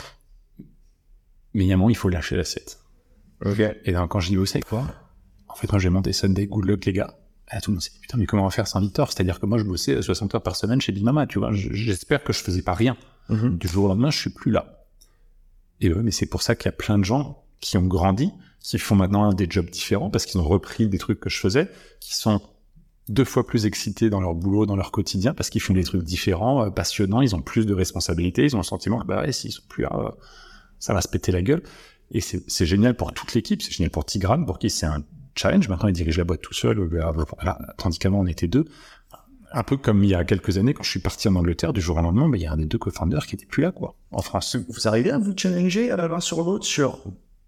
Mais il y a un moment, il faut lâcher l'assiette. Ok. Et donc, quand je dis c'est quoi En fait, moi, j'ai monté Sunday, good luck, les gars. Et tout le monde s'est dit, putain, mais comment on va faire sans Victor? C'est-à-dire que moi, je bossais 60 heures par semaine chez Big Mama, tu vois. Je- J'espère que je faisais pas rien. Mhm. Du jour au lendemain, je suis plus là. Et ouais, mais c'est pour ça qu'il y a plein de gens qui ont grandi, qui font maintenant des jobs différents parce qu'ils ont repris des trucs que je faisais, qui sont deux fois plus excités dans leur boulot, dans leur quotidien, parce qu'ils font des trucs différents, euh, passionnants, ils ont plus de responsabilités, ils ont le sentiment que bah ouais, s'ils sont plus là, euh, ça va se péter la gueule. Et c'est génial pour toute l'équipe, c'est génial pour Tigran, pour qui c'est un challenge. Maintenant, il dirige la boîte tout seul, euh, voilà, tandis qu'avant, on était deux. Un peu comme il y a quelques années, quand je suis parti en Angleterre, du jour au lendemain, bah, il y a un des deux co-founders qui était plus là, quoi, en France. Vous arrivez à vous challenger à l'un sur l'autre sur,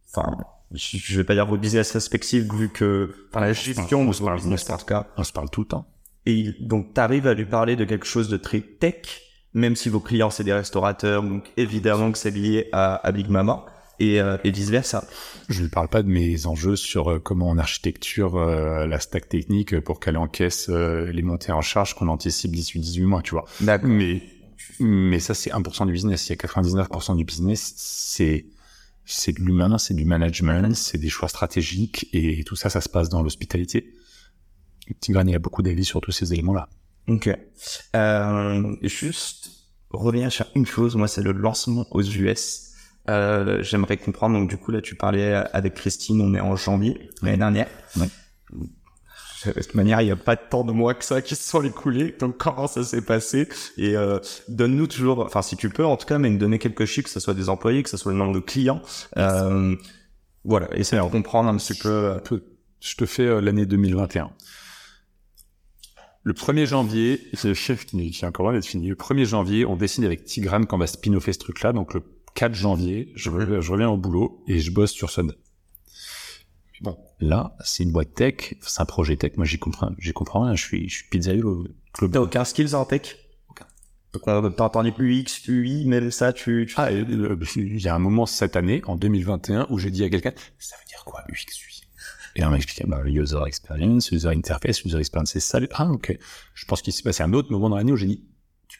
enfin, je vais pas dire vos business respectifs vu que, enfin, la gestion se parle, business. On se parle tout le temps. Et donc, tu arrives à lui parler de quelque chose de très tech, même si vos clients, c'est des restaurateurs, donc évidemment que c'est lié à, à Big Mama, et, euh, et vice-versa. Je lui parle pas de mes enjeux sur euh, comment on architecture euh, la stack technique pour qu'elle encaisse euh, les montées en charge qu'on anticipe d'ici 18 mois, tu vois. Mais, mais ça, c'est 1% du business. Il y a 99% du business, c'est, c'est de l'humain, c'est du management, c'est des choix stratégiques et tout ça, ça se passe dans l'hospitalité. Tigran, il a beaucoup d'avis sur tous ces éléments-là. Ok. Euh, juste revenir sur une chose, moi, c'est le lancement aux US. Euh, J'aimerais comprendre, donc du coup, là, tu parlais avec Christine, on est en janvier, l'année dernière. Ouais. De toute manière, il n'y a pas tant de mois que ça qui se sont écoulés. Donc, comment ça s'est passé? Et euh, donne-nous toujours, enfin, si tu peux, en tout cas, mais donner quelques chiffres, que ce soit des employés, que ce soit le nombre de clients. Euh, voilà, essayer de comprendre un petit peu. euh. Je te fais euh, l'année 2021. Le 1er janvier, c'est le chef qui, est encore loin d'être fini. Le 1er janvier, on décide avec Tigran qu'on va spin-offer ce truc-là. Donc le 4 janvier, je, re- je reviens au boulot et je bosse sur Sunday. Bon, là, c'est une boîte tech, c'est un projet tech. Moi, j'y comprends, j'y comprends rien. Je suis, je suis pizzaïolo au club. T'as aucun skills en tech? Aucun. Donc, on t'a entendu UX, UI, mais ça, tu... tu... Ah, et, euh, il y a un moment cette année, en 2021, où j'ai dit à quelqu'un, ça veut dire quoi UX UI Et on m'a expliqué, bah, user experience, user interface, user experience, c'est ça. Ah, ok. Je pense qu'il s'est passé un autre moment dans l'année où j'ai dit,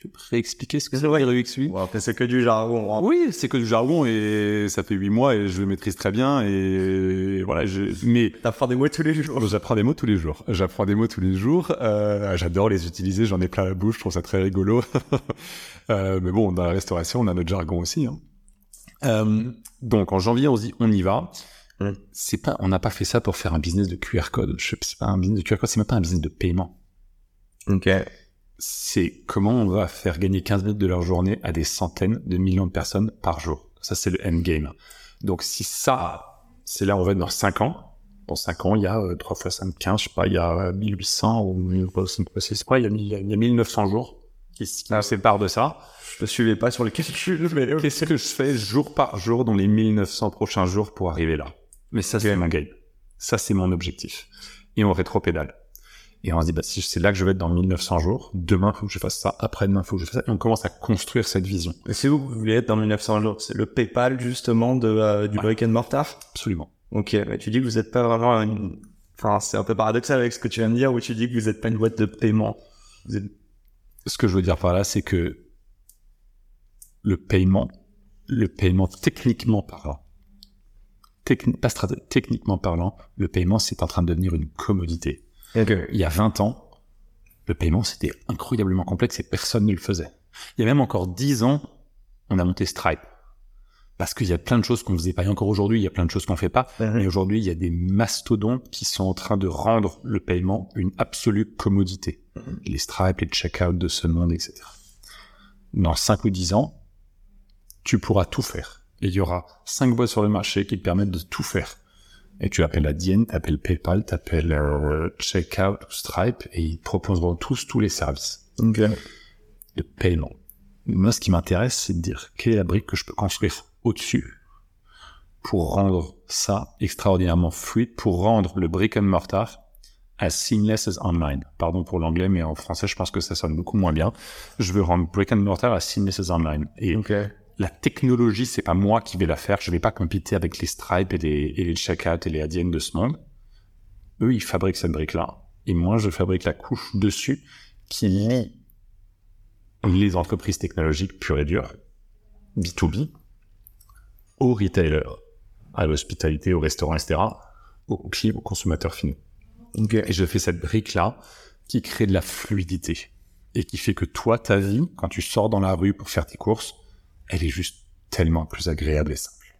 tu peux réexpliquer ce que c'est UX UI après, c'est que du jargon. hein. Oui, c'est que du jargon et ça fait huit mois et je le maîtrise très bien et voilà. Je... Mais T'apprends des mots tous les jours. J'apprends des mots tous les jours. J'apprends des mots tous les jours. Euh, J'adore les utiliser. J'en ai plein la bouche. Je trouve ça très rigolo. euh, mais bon, dans la restauration, on a notre jargon aussi. Hein. Euh, donc, en janvier, on se dit, on y va. Mm. C'est pas, on n'a pas fait ça pour faire un business de QR code. Je- C'est pas un business de QR code. C'est même pas un business de paiement. Ok. C'est comment on va faire gagner 15 minutes de leur journée à des centaines de millions de personnes par jour. Ça, c'est le endgame. Donc, si ça, c'est là, on va être dans 5 ans. Dans 5 ans, il y a euh, 3 fois 5, 15, je sais pas, il y a euh, 1800 ou 1000, c'est quoi, il y a, mille- il y a 1900 jours qui, qui nous séparent de ça. Je te suivais pas sur les calculs, mais ok. Qu'est-ce que je fais jour par jour dans les 1900 prochains jours pour arriver là? Mais ça, c'est mon game. Ça, c'est mon objectif. Et on rétro-pédale. Et on se dit, bah, si c'est là que je vais être dans 1900 jours, demain, faut que je fasse ça, après-demain, faut que je fasse ça. Et on commence à construire cette vision. Mais c'est où que vous voulez être dans 1900 jours? C'est le PayPal, justement, de, euh, du Ouais. brick and mortar? Absolument. Ok, mais tu dis que vous êtes pas vraiment une... Enfin, c'est un peu paradoxal avec ce que tu viens de dire, où tu dis que vous êtes pas une boîte de paiement? Vous êtes... Ce que je veux dire par là, c'est que le paiement, le paiement techniquement parlant, techni- pas techniquement parlant, le paiement, c'est en train de devenir une commodité. Il y a 20 ans, le paiement, c'était incroyablement complexe et personne ne le faisait. Il y a même encore 10 ans, on a monté Stripe. Parce qu'il y a plein de choses qu'on faisait pas. Et encore aujourd'hui, il y a plein de choses qu'on fait pas. Mais aujourd'hui, il y a des mastodontes qui sont en train de rendre le paiement une absolue commodité. Les Stripe, les checkout de ce monde, etc. Dans 5 ou 10 ans, tu pourras tout faire. Et il y aura 5 boîtes sur le marché qui te permettent de tout faire. Et tu appelles Adyen, tu appelles PayPal, tu appelles euh, Checkout ou Stripe, et ils proposeront tous tous les services Ok. de paiement. Moi, ce qui m'intéresse, c'est de dire quelle est la brique que je peux construire au-dessus pour rendre ça extraordinairement fluide, pour rendre le brick and mortar as seamless as online. Pardon pour l'anglais, mais en français, je pense que ça sonne beaucoup moins bien. Je veux rendre brick and mortar as seamless as online. Et Ok. La technologie, c'est pas moi qui vais la faire. Je vais pas compiter avec les Stripe et les, et les Checkout et les Adyen de ce monde. Eux, ils fabriquent cette brique-là. et moi, je fabrique la couche dessus qui lie les entreprises technologiques pures et dures, B2B, aux retailers, à l'hospitalité, au restaurant, etc., aux clients, aux consommateurs finaux. Et je fais cette brique-là qui crée de la fluidité et qui fait que toi, ta vie, quand tu sors dans la rue pour faire tes courses, elle est juste tellement plus agréable et simple.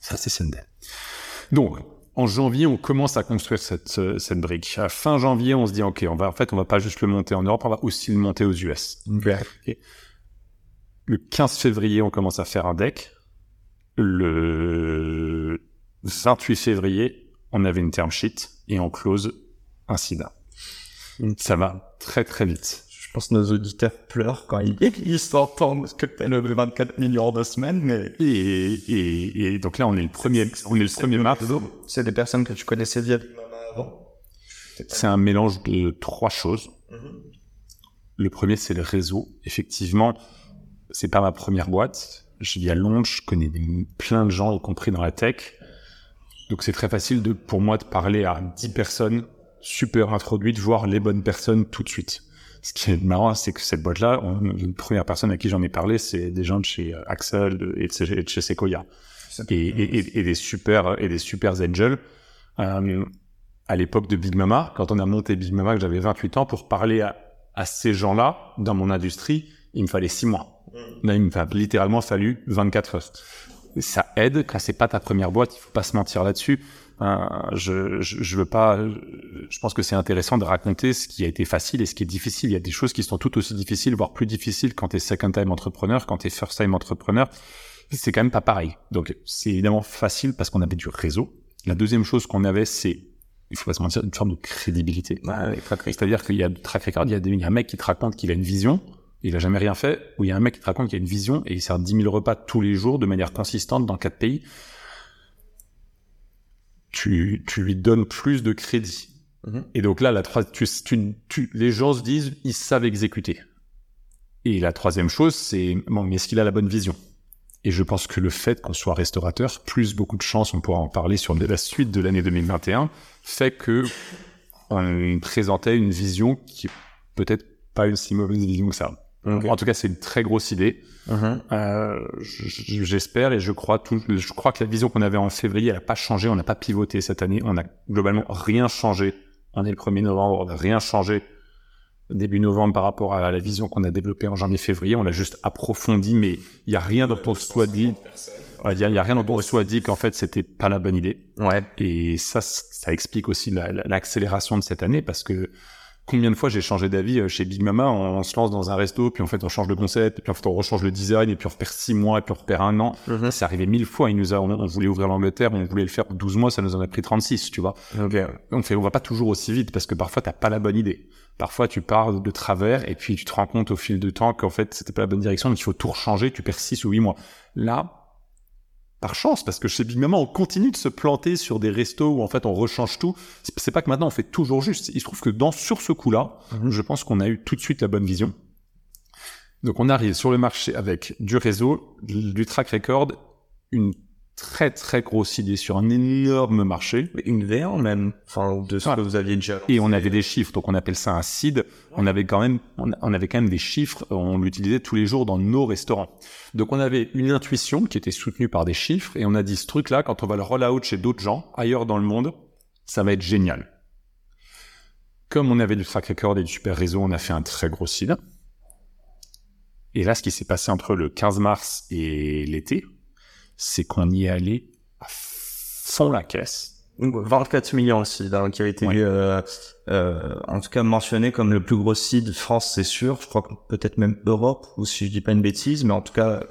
Ça, c'est Sendel. Donc, en janvier, on commence à construire cette, cette brique. À fin janvier, on se dit, OK, on va, en fait, on va pas juste le monter en Europe, on va aussi le monter aux US. Le 15 février, on commence à faire un deck. Le 28 février, on avait une term sheet et on close un SIDA. Mm. Ça va très très vite. Je pense que nos auditeurs pleurent quand ils, ils s'entendent que tu le 24 millions de semaines, mais... Et, et, et, donc là, on est le premier, on est le premier mars. C'est des personnes que tu connaissais via avant? C'est un mélange de trois choses. Mm-hmm. Le premier, c'est le réseau. Effectivement, c'est pas ma première boîte. Je vis à Londres, je connais plein de gens, y compris dans la tech. Donc c'est très facile de, pour moi de parler à 10 personnes super introduites, voir les bonnes personnes tout de suite. Ce qui est marrant, c'est que cette boîte-là, la première personne à qui j'en ai parlé, c'est des gens de chez euh, Axel et de chez, Sequoia. Et, et, des super et des super angels. Euh, à l'époque de Big Mama, quand on a monté Big Mama, que j'avais 28 ans, pour parler à, à ces gens-là dans mon industrie, il me fallait 6 mois. Mm. Là, il me littéralement fallu 24 heures. Ça aide quand c'est pas ta première boîte, il faut pas se mentir là-dessus. Je, je, je, veux pas. Je pense que c'est intéressant de raconter ce qui a été facile et ce qui est difficile. Il y a des choses qui sont tout aussi difficiles, voire plus difficiles quand t'es second time entrepreneur, quand t'es first time entrepreneur. C'est quand même pas pareil. Donc c'est évidemment facile parce qu'on avait du réseau. La deuxième chose qu'on avait, c'est il faut pas se mentir, une forme de crédibilité. C'est-à-dire qu'il y a track record, il y a, des, il y a un mec qui te raconte qu'il a une vision, il a jamais rien fait, ou il y a un mec qui te raconte qu'il a une vision et il sert 10 000 repas tous les jours de manière consistante dans quatre pays, tu, tu lui donnes plus de crédit. Mhm. Et donc là, la tu, tu, tu, les gens se disent, ils savent exécuter. Et la troisième chose, c'est, bon, mais est-ce qu'il a la bonne vision? Et je pense que le fait qu'on soit restaurateur, plus beaucoup de chance, on pourra en parler sur la suite de l'année 2021, fait que on présentait une vision qui peut-être pas une si mauvaise vision que ça. En tout cas, c'est une très grosse idée. Euh, J'espère et je crois tout. Je crois que la vision qu'on avait en février, elle n'a pas changé. On n'a pas pivoté cette année. On a globalement rien changé. On est le 1er novembre. On n'a rien changé début novembre par rapport à la vision qu'on a développée en janvier-février. On l'a juste approfondi, mais il y a rien dont on se soit dit. Il y, a rien dont on se soit dit qu'en fait c'était pas la bonne idée. Ouais. Et ça, ça explique aussi l'accélération de cette année parce que combien de fois j'ai changé d'avis euh, chez Big Mama, on, se lance dans un resto, puis en fait on change le concept, puis en fait on rechange le design, et puis on repère six mois, et puis on repère un an. Mm-hmm. C'est arrivé mille fois. Il nous a, on, voulait ouvrir l'Angleterre, on voulait le faire 12 mois, ça nous en a pris 36, tu vois. Okay. On fait, on va pas toujours aussi vite parce que parfois t'as pas la bonne idée. Parfois tu pars de travers et puis tu te rends compte au fil du temps qu'en fait c'était pas la bonne direction, donc il faut tout rechanger, tu perds 6 ou 8 mois. Là, par chance, parce que chez Big Mama, on continue de se planter sur des restos où en fait on rechange tout. C'est pas que maintenant on fait toujours juste. Il se trouve que dans sur ce coup-là, mhm. je pense qu'on a eu tout de suite la bonne vision. Donc on arrive sur le marché avec du réseau, du track record, une très très grosse idée sur un énorme marché. Une VR même, enfin de ce que vous aviez déjà. Et on avait des chiffres, donc on appelle ça un seed. On avait quand même, on avait quand même des chiffres, on l'utilisait tous les jours dans nos restaurants. Donc on avait une intuition qui était soutenue par des chiffres et on a dit ce truc-là, quand on va le roll out chez d'autres gens ailleurs dans le monde, ça va être génial. Comme on avait du track record et du super réseau, on a fait un très gros seed. Et là, ce qui s'est passé entre le 15 mars et l'été, c'est qu'on y est allé à fond la caisse. 24 millions aussi, donc, qui a été euh, euh, en tout cas mentionné comme le plus gros site de France, c'est sûr. Je crois que peut-être même Europe, ou si je dis pas une bêtise, mais en tout cas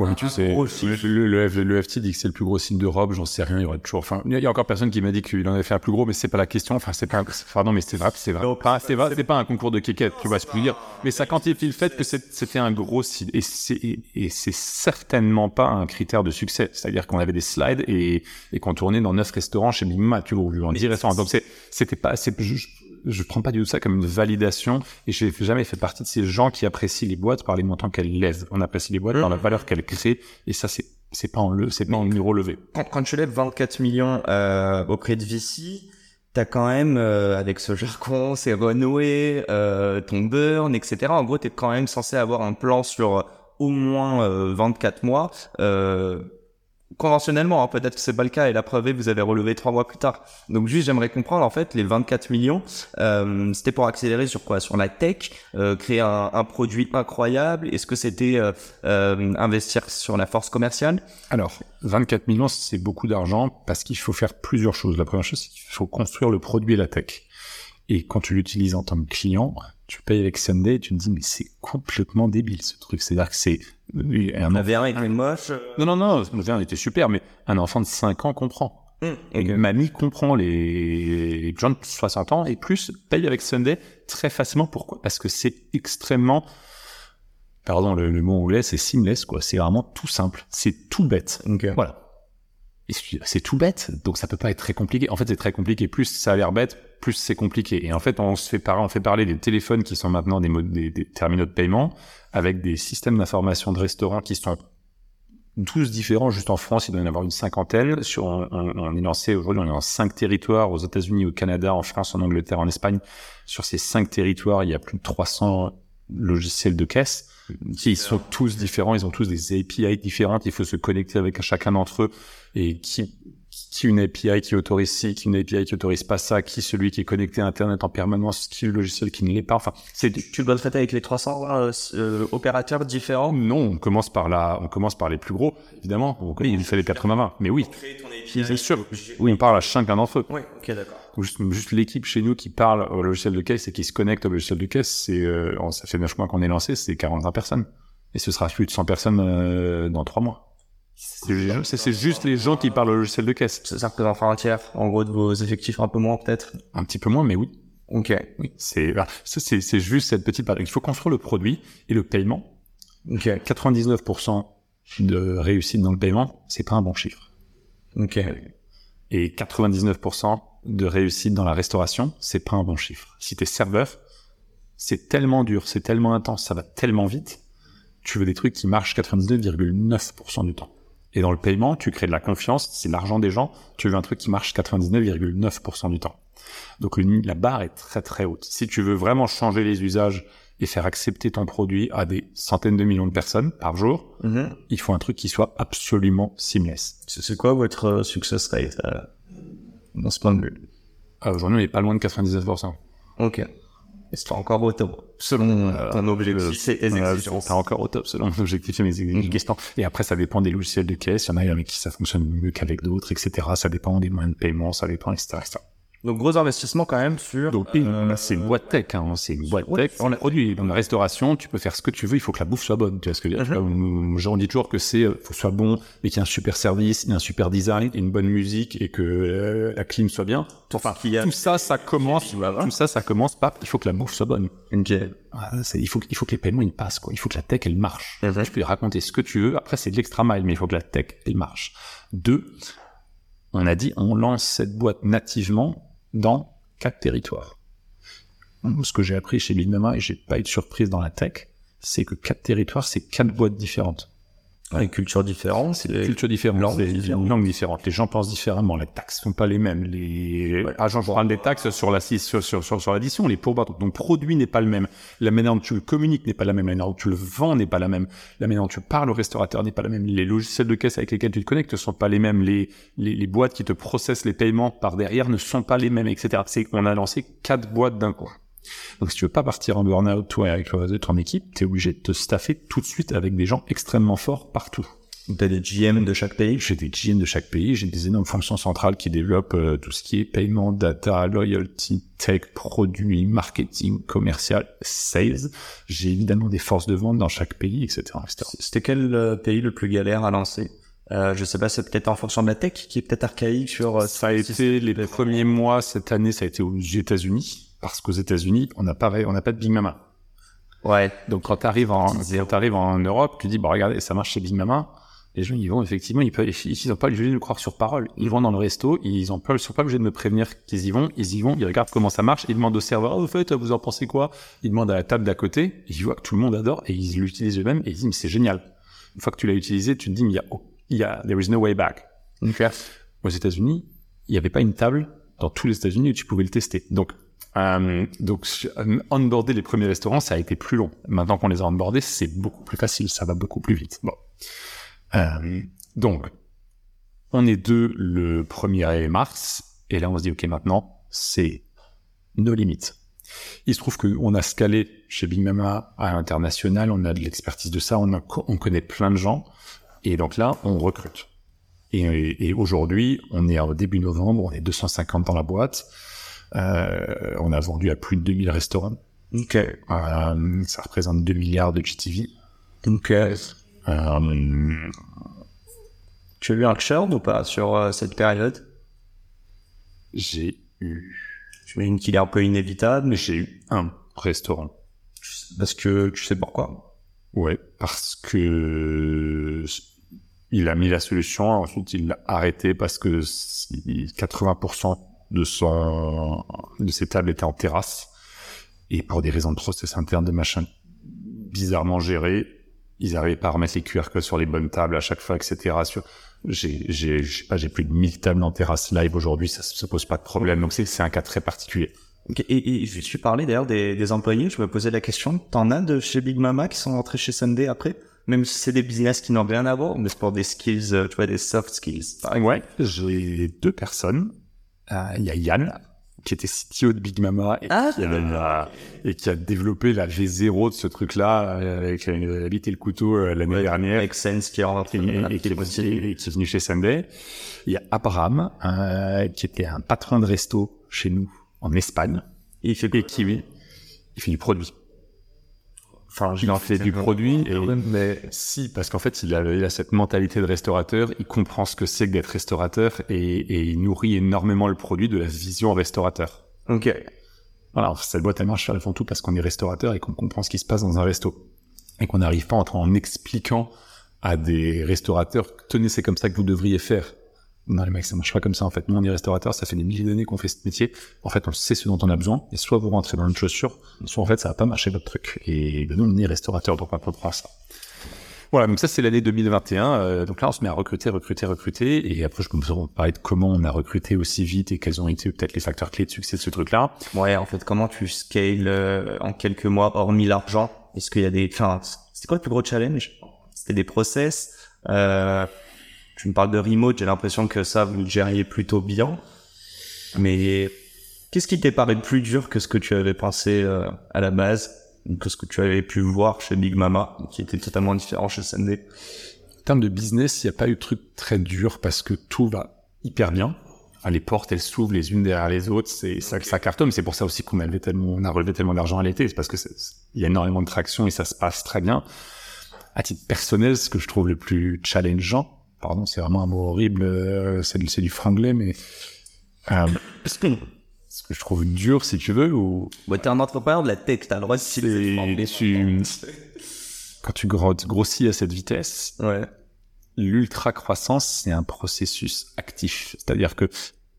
Ouais, tu sais, le, le, le, FT dit que c'est le plus gros site d'Europe, j'en sais rien, il y aurait toujours, enfin, il y a encore personne qui m'a dit qu'il en avait fait un plus gros, mais c'est pas la question, enfin, c'est pas, pardon, mais c'est vrai, c'est vrai, c'est vrai, c'est pas un concours de kékette, tu vois ce que je veux dire, mais ça quantifie le fait que c'était un gros site, et c'est, et c'est certainement pas un critère de succès, c'est-à-dire qu'on avait des slides et, et qu'on tournait dans neuf restaurants chez Big tu vois, en 10 restaurants, donc c'était pas, c'est, je prends pas du tout ça comme une validation et j'ai jamais fait partie de ces gens qui apprécient les boîtes par les montants qu'elles lèvent. On apprécie les boîtes par la mmh. valeur qu'elles créent et ça c'est c'est pas en le c'est pas en euro levé. Quand, tu lèves 24 millions euh, auprès de VC, t'as quand même, euh, avec ce jargon, c'est renoué, euh, ton burn, etc. En gros, t'es quand même censé avoir un plan sur au moins euh, 24 mois. Euh, conventionnellement, hein, peut-être que c'est pas le cas et la preuve vous avez relevé trois mois plus tard. Donc juste j'aimerais comprendre en fait les 24 millions, euh, c'était pour accélérer sur quoi? Sur la tech, euh, créer un, un, produit incroyable? Est-ce que c'était euh, euh, investir sur la force commerciale? Alors 24 millions c'est beaucoup d'argent parce qu'il faut faire plusieurs choses. La première chose c'est qu'il faut construire le produit et la tech. Et quand tu l'utilises en tant que client, tu payes avec Sunday et tu te dis mais c'est complètement débile ce truc. C'est-à-dire que c'est un enfant... était moche. Non non non, le VR était super, mais un enfant de 5 ans comprend. Mmh, mamie comprend les... les gens de 60 ans et plus payent avec Sunday très facilement. Pourquoi? Parce que c'est extrêmement pardon le, le mot anglais c'est seamless quoi. C'est vraiment tout simple. C'est tout bête. Ok. Voilà. C'est- tout bête, donc ça peut pas être très compliqué. En fait, c'est très compliqué. Plus ça a l'air bête, plus c'est compliqué. Et en fait, on se fait parler, on fait parler des téléphones qui sont maintenant des, terminaux de paiement avec des systèmes d'information de restaurants qui sont tous différents. Juste en France, il doit y en avoir une cinquantaine. Sur, on, on- est lancé aujourd'hui, on est dans cinq territoires aux États-Unis, au Canada, en France, en Angleterre, en Espagne. Sur ces cinq territoires, il y a plus de 300 logiciels de caisse qui sont tous différents. Ils ont tous des API différentes. Il faut se connecter avec chacun d'entre eux et qui qui une API qui autorise ci, qui une API qui autorise pas ça, qui celui qui est connecté à Internet en permanence, qui le logiciel qui ne l'est pas. Enfin, c'est Tu, dois le traiter avec les 300 euh, euh, opérateurs différents? non, on commence par la, on commence par les plus gros, évidemment. Donc, il fait les 80-20. Mais oui, c'est sûr. Oui, on parle à chacun d'entre eux. Oui, ok, d'accord. Juste, juste l'équipe chez nous qui parle au logiciel de caisse et qui se connecte au logiciel de caisse, c'est, euh, ça fait 9 mois qu'on est lancé, c'est 45 personnes. Et ce sera plus de 100 personnes euh, dans 3 mois. C'est juste les gens qui parlent au logiciel de caisse. Ça, représente un tiers, en gros, de vos effectifs, un peu moins peut-être. Un petit peu moins, mais oui. Ok. Oui, c'est c'est juste cette petite part. Il faut construire le produit et le paiement. Ok. 99% de réussite dans le paiement, c'est pas un bon chiffre. Ok. Et 99% de réussite dans la restauration, c'est pas un bon chiffre. Si t'es serveur, c'est tellement dur, c'est tellement intense, ça va tellement vite, tu veux des trucs qui marchent 99,9% du temps. Et dans le paiement, tu crées de la confiance, c'est l'argent des gens, tu veux un truc qui marche 99,9% du temps. Donc la barre est très très haute. Si tu veux vraiment changer les usages et faire accepter ton produit à des centaines de millions de personnes par jour, Mhm. il faut un truc qui soit absolument seamless. C'est quoi votre euh, success rate euh, dans ce point de vue? Ah, Aujourd'hui, on est pas loin de 99%. Ok. Et c'est encore au top, selon euh, ton objectif et tes Euh, exigences. encore au top selon objectif et mes exigences. Et après, ça dépend des logiciels de caisse. Il y en a avec qui ça fonctionne mieux qu'avec d'autres, etc. Ça dépend des moyens de paiement, ça dépend, etc. etc. Donc gros investissement quand même sur... Donc, euh, c'est une boîte tech, hein. c'est une boîte tech. On a produit dans la restauration, tu peux faire ce que tu veux, il faut que la bouffe soit bonne. Tu vois ce que je veux dire Genre, on dit toujours que c'est, euh, faut que ce soit bon, et qu'il y ait un super service, et un super design, une bonne musique, et que euh, la clim soit bien. Enfin, y a- tout ça, ça commence, tout ça, ça commence pas, il faut que la bouffe soit bonne. Ok. Ah, il faut, que- il faut que les paiements ils passent quoi. Il faut que la tech elle marche. Mhm. Tu peux raconter ce que tu veux. Après c'est de l'extra mile, mais il faut que la tech elle marche. Deux, on a dit on lance cette boîte nativement dans quatre territoires. Ce que j'ai appris chez Big et j'ai pas eu de surprise dans la tech, c'est que quatre territoires c'est quatre boîtes différentes. Une culture différente. C'est c'est des différentes. langues différentes. Les gens pensent différemment. Les taxes sont pas les mêmes. Les ah, j'en parle des taxes sur la sur sur sur, sur l'addition. Les pourboires. Donc, produit n'est pas le même. La manière dont tu le communiques n'est pas la même. La manière dont tu le vends n'est pas la même. La manière dont tu parles au restaurateur n'est pas la même. Les logiciels de caisse avec lesquels tu te connectes ne sont pas les mêmes. Les les, les boîtes qui te processent les paiements par derrière ne sont pas les mêmes, etc. C'est qu'on a lancé quatre boîtes d'un coup. Donc si tu veux pas partir en burn-out, toi, avec le ton équipe, t'es obligé de te staffer tout de suite avec des gens extrêmement forts partout. T'as des GM de chaque pays? J'ai des GM de chaque pays, j'ai des énormes fonctions centrales qui développent euh, tout ce qui est paiement, data, loyalty, tech, produits, marketing, commercial, sales. J'ai évidemment des forces de vente dans chaque pays, etc. etc. C'était quel euh, pays le plus galère à lancer? Euh, Je sais pas, c'est peut-être en fonction de la tech qui est peut-être archaïque sur... euh, Ça a été les premiers mois cette année, ça a été aux États-Unis, parce qu'aux États-Unis, on n'a pas, on n'a pas de Big Mama. Ouais. Donc quand t'arrives en, Zéro. quand t'arrives en Europe, tu dis, bah regardez, ça marche chez Big Mama. Les gens, ils vont effectivement, ils peuvent, ils n'ont pas obligé de nous croire sur parole. Ils vont dans le resto, ils ont pas, sont pas obligés de me prévenir qu'ils y vont. Ils y vont, ils regardent comment ça marche, ils demandent au serveur, oh, au fait, vous en pensez quoi? Ils demandent à la table d'à côté, ils voient que tout le monde adore et ils l'utilisent eux-mêmes et ils disent, mais c'est génial. Une fois que tu l'as utilisé, tu te dis, mais il y a, il y a, there is no way back. Ok. Aux États-Unis, il n'y avait pas une table dans tous les États-Unis où tu pouvais le tester. Donc, euh, donc onboarder les premiers restaurants, ça a été plus long. Maintenant qu'on les a onboardés, c'est beaucoup plus facile, ça va beaucoup plus vite. Bon. Euh, donc, on est deux le 1er mars, et là on se dit, ok, maintenant, c'est nos limites. Il se trouve qu'on a scalé chez Big Mama à l'international, on a de l'expertise de ça, on, connaît plein de gens, et donc là, on recrute. Et, et aujourd'hui, on est au début novembre, on est 250 dans la boîte, euh, on a vendu à plus de 2000 restaurants. Ok. Euh, ça représente 2 milliards de GTV. Ok. Euh, Tu as eu un churn ou pas sur euh, cette période? J'ai eu, J'imagine qu'il est un peu inévitable, mais j'ai eu un restaurant. parce que tu sais pourquoi? Ouais, parce que il a mis la solution, ensuite il l'a arrêté parce que si 80% de son de ses tables étaient en terrasse et pour des raisons de process interne de machin bizarrement gérés, ils n'arrivaient pas à remettre les QR codes sur les bonnes tables à chaque fois, etc. Sur j'ai j'ai pas j'ai plus de 1000 tables en terrasse live aujourd'hui, ça se pose pas de problème. Donc c'est c'est un cas très particulier. Et, et je suis parlé d'ailleurs des, des employés, je me posais la question, t'en as de chez Big Mama qui sont rentrés chez Sunday après? Même si c'est des business qui n'ont rien à voir, mais c'est pour des skills, euh, tu vois, des soft skills. par. Ouais, j'ai deux personnes. Euh, Il y a Yann, qui était CTO de Big Mama et, Ah. qui, a, et qui a développé la V0 de ce truc-là, euh, avec la bite et le couteau euh, l'année Ouais, dernière. Avec Sense qui est rentré. Et, et qui est, et qui est venu chez Sunday. Il y a Abraham, euh, qui était un patron de resto chez nous en Espagne. Il fait Et qui, il fait du produit. Enfin, Il en fait du produit et, mais si, parce qu'en fait, il a, il a cette mentalité de restaurateur, il comprend ce que c'est que d'être restaurateur et, et il nourrit énormément le produit de la vision restaurateur. ok. Voilà, cette boîte, elle marche avant tout parce qu'on est restaurateur et qu'on comprend ce qui se passe dans un resto. Et qu'on n'arrive pas en, en expliquant à des restaurateurs, tenez, c'est comme ça que vous devriez faire. Non, les mecs, ça marche pas comme ça, en fait. Nous, on est restaurateurs, ça fait des milliers d'années qu'on fait ce métier. En fait, on sait ce dont on a besoin. Et soit vous rentrez dans une chaussure, soit en fait, ça va pas marcher votre truc. Et ben, nous, on est restaurateurs, donc on comprend ça. Voilà, donc ça, c'est l'année 2021. Euh, donc là, on se met à recruter, recruter, recruter. Et après, je peux vous parler de comment on a recruté aussi vite et quels ont été peut-être les facteurs clés de succès de ce truc-là. Ouais, en fait, comment tu scales euh, en quelques mois, hormis l'argent? Est-ce qu'il y a des... Enfin, c'était quoi le plus gros challenge? C'était des process euh, Tu me parles de remote, j'ai l'impression que ça, vous le gériez plutôt bien. Mais qu'est-ce qui t'est paru plus dur que ce que tu avais pensé euh, à la base que ce que tu avais pu voir chez Big Mama, qui était totalement différent chez Sunday? En termes de business, il n'y a pas eu de truc très dur parce que tout va hyper bien. Ah, Les portes, elles s'ouvrent les unes derrière les autres, c'est ça, ça cartonne. C'est pour ça aussi qu'on a, levé tellement, on a relevé tellement d'argent à l'été, c'est parce que il y a énormément de traction et ça se passe très bien. À titre personnel, ce que je trouve le plus challengeant, pardon, c'est vraiment un mot horrible, euh, c'est du- franglais, mais euh, ce que je trouve dur, si tu veux, ou Bah, t'es un entrepreneur de la tech, t'as le droit de citer. tu, quand tu gros- grossis à cette vitesse, Ouais. l'ultra croissance, c'est un processus actif. C'est-à-dire que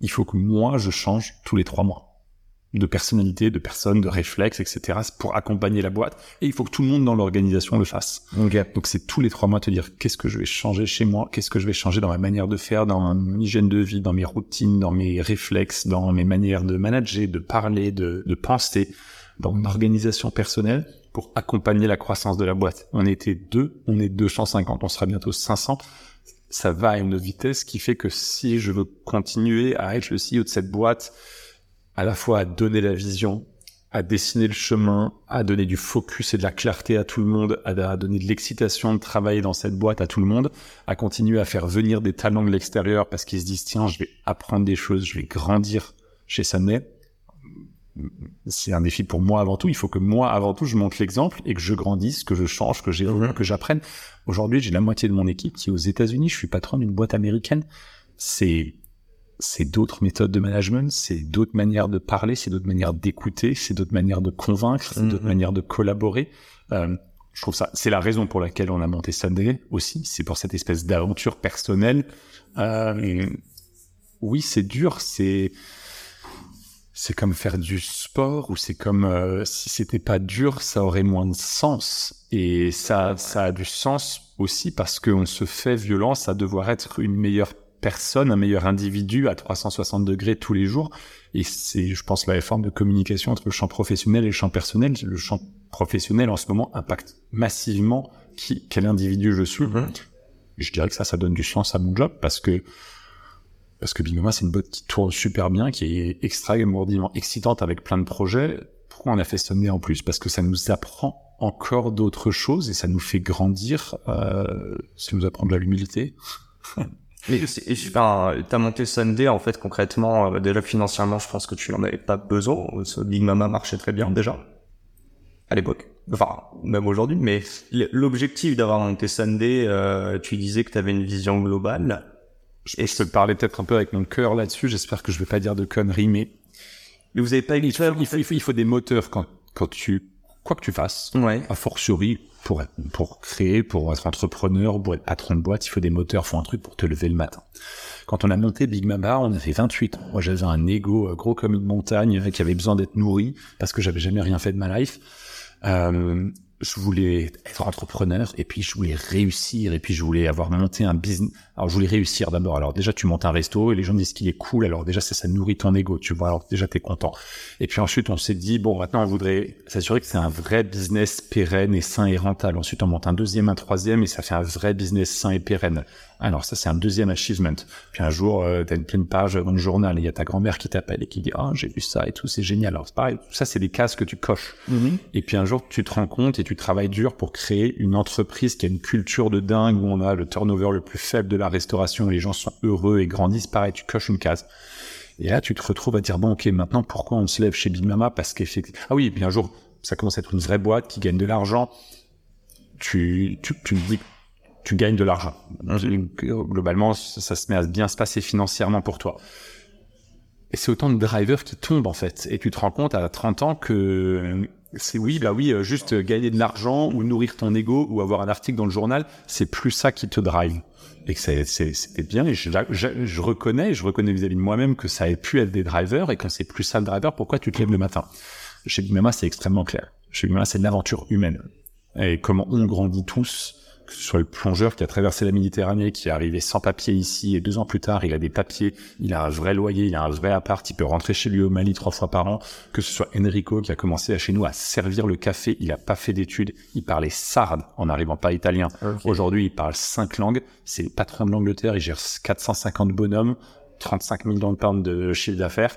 il faut que moi, je change tous les trois mois. De personnalité, de personne, de réflexe, etc. Pour accompagner la boîte. Et il faut que tout le monde dans l'organisation le fasse. Donc c'est tous les trois mois te dire qu'est-ce que je vais changer chez moi, qu'est-ce que je vais changer dans ma manière de faire, dans mon hygiène de vie, dans mes routines, dans mes réflexes, dans mes manières de manager, de parler, de, de penser, dans mon organisation personnelle pour accompagner la croissance de la boîte. On était deux, on est 250, on sera bientôt 500. Ça va à une vitesse qui fait que si je veux continuer à être le CEO de cette boîte, à la fois à donner la vision, à dessiner le chemin, à donner du focus et de la clarté à tout le monde, à, donner de l'excitation de travailler dans cette boîte à tout le monde, à continuer à faire venir des talents de l'extérieur parce qu'ils se disent tiens, je vais apprendre des choses, je vais grandir chez Sunday. C'est un défi pour moi avant tout. Il faut que moi avant tout je montre l'exemple et que je grandisse, que je change, que que j'apprenne. Aujourd'hui, j'ai la moitié de mon équipe qui est aux États-Unis. Je suis patron d'une boîte américaine. C'est c'est d'autres méthodes de management, c'est d'autres manières de parler, c'est d'autres manières d'écouter, c'est d'autres manières de convaincre, c'est d'autres Mhm. manières de collaborer. Euh, je trouve ça, c'est la raison pour laquelle on a monté Sunday aussi. C'est pour cette espèce d'aventure personnelle. Euh, oui, c'est dur, c'est c'est comme faire du sport ou c'est comme euh, si c'était pas dur, ça aurait moins de sens. Et ça, ça a du sens aussi parce qu'on se fait violence à devoir être une meilleure personne, un meilleur individu à 360 degrés tous les jours. Et c'est, je pense, la forme de communication entre le champ professionnel et le champ personnel. Le champ professionnel, en ce moment, impacte massivement qui, quel individu je suis. Mhm. Je dirais que ça, ça donne du sens à mon job parce que parce que Big c'est une boîte qui tourne super bien, qui est extrêmement excitante avec plein de projets. Pourquoi on a fait Sunday en plus? Parce que ça nous apprend encore d'autres choses et ça nous fait grandir. Euh, ça nous apprend de l'humilité. Mais c'est super. T'as monté Sunday en fait concrètement. euh, déjà financièrement, je pense que tu en avais pas besoin. Ce Big Mama marchait très bien déjà à l'époque. Enfin, même aujourd'hui. Mais l'objectif d'avoir monté Sunday, euh, tu disais que tu avais une vision globale. Et je te parlais peut-être un peu avec mon cœur là-dessus. J'espère que je vais pas dire de conneries, mais Mais vous avez pas il faut, il faut, il faut, il faut des moteurs quand, quand tu, quoi que tu fasses. Ouais. A fortiori, pour, être- pour créer, pour être entrepreneur, pour être patron de boîte, il faut des moteurs, il faut un truc pour te lever le matin. Quand on a monté Big Mama, on avait 28 ans. Moi, j'avais un ego euh, gros comme une montagne qui avait besoin d'être nourri parce que j'avais jamais rien fait de ma life. Euh, je voulais être entrepreneur et puis je voulais réussir et puis je voulais avoir monté un business. Alors je voulais réussir d'abord. Alors déjà tu montes un resto et les gens disent qu'il est cool. Alors déjà ça, ça nourrit ton ego, tu vois. Alors déjà t'es content. Et puis ensuite on s'est dit bon maintenant on voudrait s'assurer que c'est un vrai business pérenne et sain et rentable. Ensuite on monte un deuxième, un troisième et ça fait un vrai business sain et pérenne. Alors ça c'est un deuxième achievement. Puis un jour euh, t'as une pleine page dans le journal et il y a ta grand-mère qui t'appelle et qui dit ah j'ai vu ça et tout c'est génial. Alors c'est pareil. Ça c'est des cases que tu coches. Et puis un jour, tu te rends compte et tu travailles dur pour créer une entreprise qui a une culture de dingue où on a le turnover le plus faible de la restauration, où les gens sont heureux et grandissent. Pareil, tu coches une case. Et là, tu te retrouves à dire bon, ok, maintenant pourquoi on se lève chez Big Mama? Parce qu'effectivement, ah oui, et puis un jour, ça commence à être une vraie boîte qui gagne de l'argent. Tu, tu, tu me dis, que tu gagnes de l'argent. Globalement, ça, ça se met à bien se passer financièrement pour toi. Et c'est autant de drivers qui tombent en fait. Et tu te rends compte à 30 ans que c'est oui, bah oui, euh, juste gagner de l'argent ou nourrir ton ego ou avoir un article dans le journal, c'est plus ça qui te drive. Et que c'était bien. Et je, je- je reconnais, je reconnais vis-à-vis de moi-même que ça ait pu être des drivers et quand c'est plus ça le driver, pourquoi tu te lèves le matin? Chez Big Mama, c'est extrêmement clair. Chez Big Mama, c'est de l'aventure humaine. Et comment on grandit tous, que ce soit le plongeur qui a traversé la Méditerranée, qui est arrivé sans papier ici, et deux ans plus tard, il a des papiers, il a un vrai loyer, il a un vrai appart, il peut rentrer chez lui au Mali trois fois par an, que ce soit Enrico qui a commencé à chez nous à servir le café, il a pas fait d'études, il parlait sarde en n'arrivant pas italien. Aujourd'hui, il parle cinq langues, c'est le patron de l'Angleterre, il gère 450 bonhommes, 35 millions de pounds de chiffre d'affaires,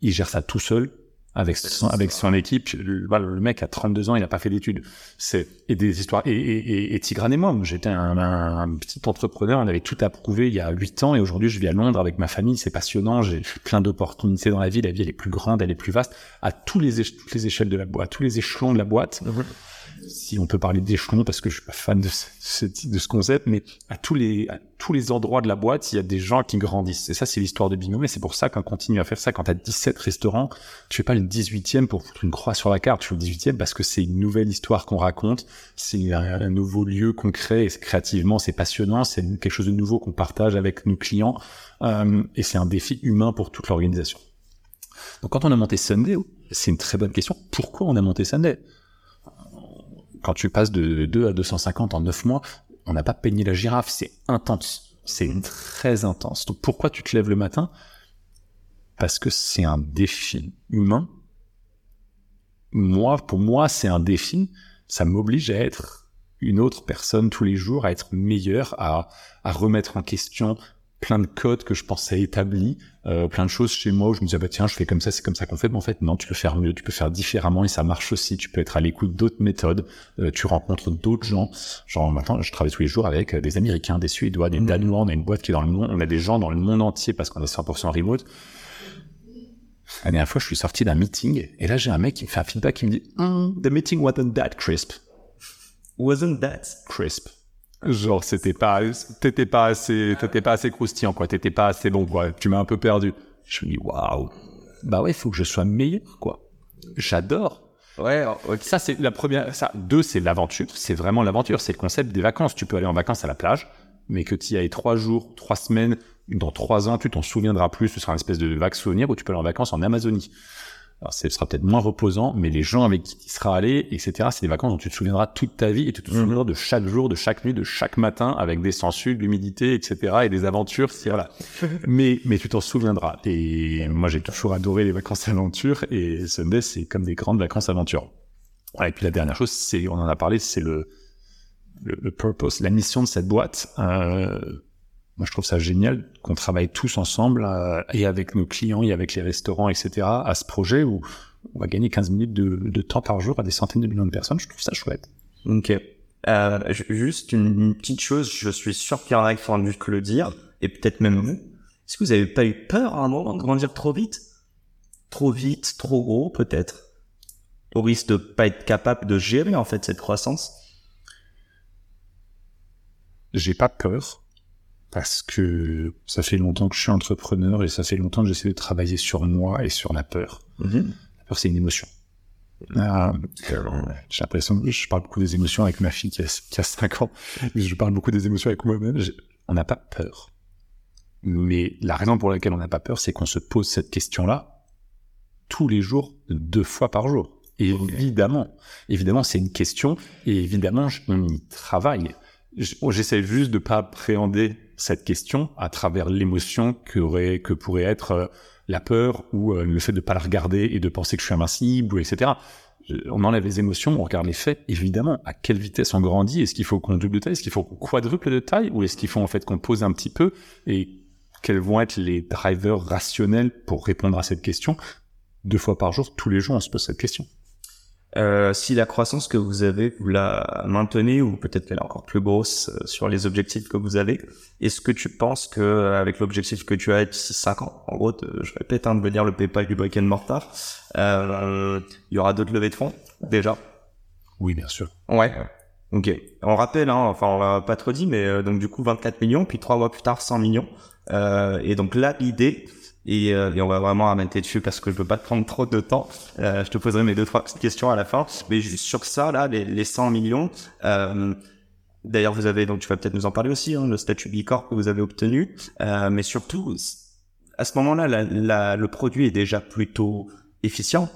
il gère ça tout seul, avec son, avec son équipe. Le, le mec a 32 ans, il n'a pas fait d'études. C'est et des histoires. Et, et, et, et Tigran et moi, j'étais un, un, un petit entrepreneur, on avait tout approuvé il y a 8 ans et aujourd'hui je vis à Londres avec ma famille, c'est passionnant, j'ai plein d'opportunités dans la vie, la vie elle est plus grande, elle est plus vaste à tous les toutes les échelles de la boîte, à tous les échelons de la boîte. Si on peut parler d'échelons parce que je suis pas fan de ce, concept, mais à tous les tous les endroits de la boîte, il y a des gens qui grandissent. Et ça, c'est l'histoire de Binôme. Et c'est pour ça qu'on continue à faire ça. Quand t'as 17 restaurants, tu fais pas le 18e pour foutre une croix sur la carte. Tu fais le 18e parce que c'est une nouvelle histoire qu'on raconte. C'est un, nouveau lieu qu'on crée. Et créativement, c'est passionnant. C'est quelque chose de nouveau qu'on partage avec nos clients. Euh, et c'est un défi humain pour toute l'organisation. Donc, quand on a monté Sunday, c'est une très bonne question. Pourquoi on a monté Sunday? Quand tu passes de 2 à 250 en 9 mois, on n'a pas peigné la girafe, c'est intense. C'est très intense. Donc pourquoi tu te lèves le matin? Parce que c'est un défi humain. Moi, pour moi, c'est un défi. Ça m'oblige à être une autre personne tous les jours, à être meilleur, à, à remettre en question plein de codes que je pensais établis, euh, plein de choses chez moi où je me disais bah tiens je fais comme ça c'est comme ça qu'on fait. Mais en fait non tu peux faire mieux tu peux faire différemment et ça marche aussi. Tu peux être à l'écoute d'autres méthodes. Euh, tu rencontres d'autres gens. Genre maintenant je travaille tous les jours avec euh, des américains des suédois des danois. On a une boîte qui est dans le monde on a des gens dans le monde entier parce qu'on est 100% remote. La dernière fois je suis sorti d'un meeting et là j'ai un mec qui me fait un feedback qui me dit Hmm, the meeting wasn't that crisp. Wasn't that? crisp Genre, c'était pas, t'étais pas assez, t'étais pas assez croustillant, quoi. T'étais pas assez bon, quoi. Tu m'as un peu perdu. Je me dis, waouh. Bah ouais, il faut que je sois meilleur, quoi. J'adore. Ouais, ok. Ça, c'est la première. Ça, deux, c'est l'aventure. C'est vraiment l'aventure. C'est le concept des vacances. Tu peux aller en vacances à la plage, mais que tu y ailles trois jours, trois semaines, dans trois ans, tu t'en souviendras plus. Ce sera une espèce de vague souvenir où tu peux aller en vacances en Amazonie. Alors, ce sera peut-être moins reposant, mais les gens avec qui tu seras allé, etc., c'est des vacances dont tu te souviendras toute ta vie et tu te souviendras de chaque jour, de chaque nuit, de chaque matin, avec des sangsues, de l'humidité, etc., et des aventures. Voilà. mais, mais tu t'en souviendras. Et moi, j'ai toujours adoré les vacances aventure et Sunday, c'est comme des grandes vacances aventure. et puis la dernière chose, c'est, on en a parlé, c'est le, le, le, purpose, la mission de cette boîte. Euh, moi, je trouve ça génial qu'on travaille tous ensemble euh, et avec nos clients et avec les restaurants, etc. à ce projet où on va gagner 15 minutes de, de temps par jour à des centaines de millions de personnes. Je trouve ça chouette. Ok. Euh, juste une, petite chose, je suis sûr qu'il y en a qui font mieux que le dire, et peut-être même vous. Est-ce que vous avez pas eu peur à un moment de grandir trop vite? Trop vite, trop gros, peut-être? Au risque de pas être capable de gérer, en fait, cette croissance? J'ai pas peur parce que ça fait longtemps que je suis entrepreneur et ça fait longtemps que j'essaie de travailler sur moi et sur la peur. Mhm. La peur, c'est une émotion. Ah, j'ai l'impression que je parle beaucoup des émotions avec ma fille qui a, qui a 5 ans, mais je parle beaucoup des émotions avec moi-même. On n'a pas peur. Mais la raison pour laquelle on n'a pas peur, c'est qu'on se pose cette question-là tous les jours, deux fois par jour. Et évidemment, évidemment, c'est une question, et évidemment, on y travaille. J'essaie juste de pas appréhender cette question à travers l'émotion que, que pourrait être euh, la peur ou euh, le fait de pas la regarder et de penser que je suis invincible, etc. On enlève les émotions, on regarde les faits. Évidemment, à quelle vitesse on grandit? Est-ce qu'il faut qu'on double de taille? Est-ce qu'il faut qu'on quadruple de taille? Ou est-ce qu'il faut en fait qu'on pose un petit peu? Et quels vont être les drivers rationnels pour répondre à cette question? Deux fois par jour, tous les jours, on se pose cette question. Euh, si la croissance que vous avez, vous la maintenez ou peut-être qu'elle est encore plus grosse euh, sur les objectifs que vous avez, est-ce que tu penses que euh, avec l'objectif que tu as d'ici 5 ans, en gros, je répète, hein, de devenir le PayPal du brick and mortar, euh, il y aura d'autres levées de fonds déjà? Oui, bien sûr. Ouais. Ok. On rappelle, hein, enfin on l'a pas trop dit, mais donc du coup 24 millions, puis trois mois plus tard 100 millions. et donc là l'idée, et, euh, et, on va vraiment arrêter dessus parce que je veux pas te prendre trop de temps. Euh, je te poserai mes deux trois petites questions à la fin. Mais sur ça là, les, les 100 millions. Euh, D'ailleurs, vous avez donc tu vas peut-être nous en parler aussi, hein, le statut Bicorp que vous avez obtenu. Euh, mais surtout, à ce moment-là, la, la, le produit est déjà plutôt efficient.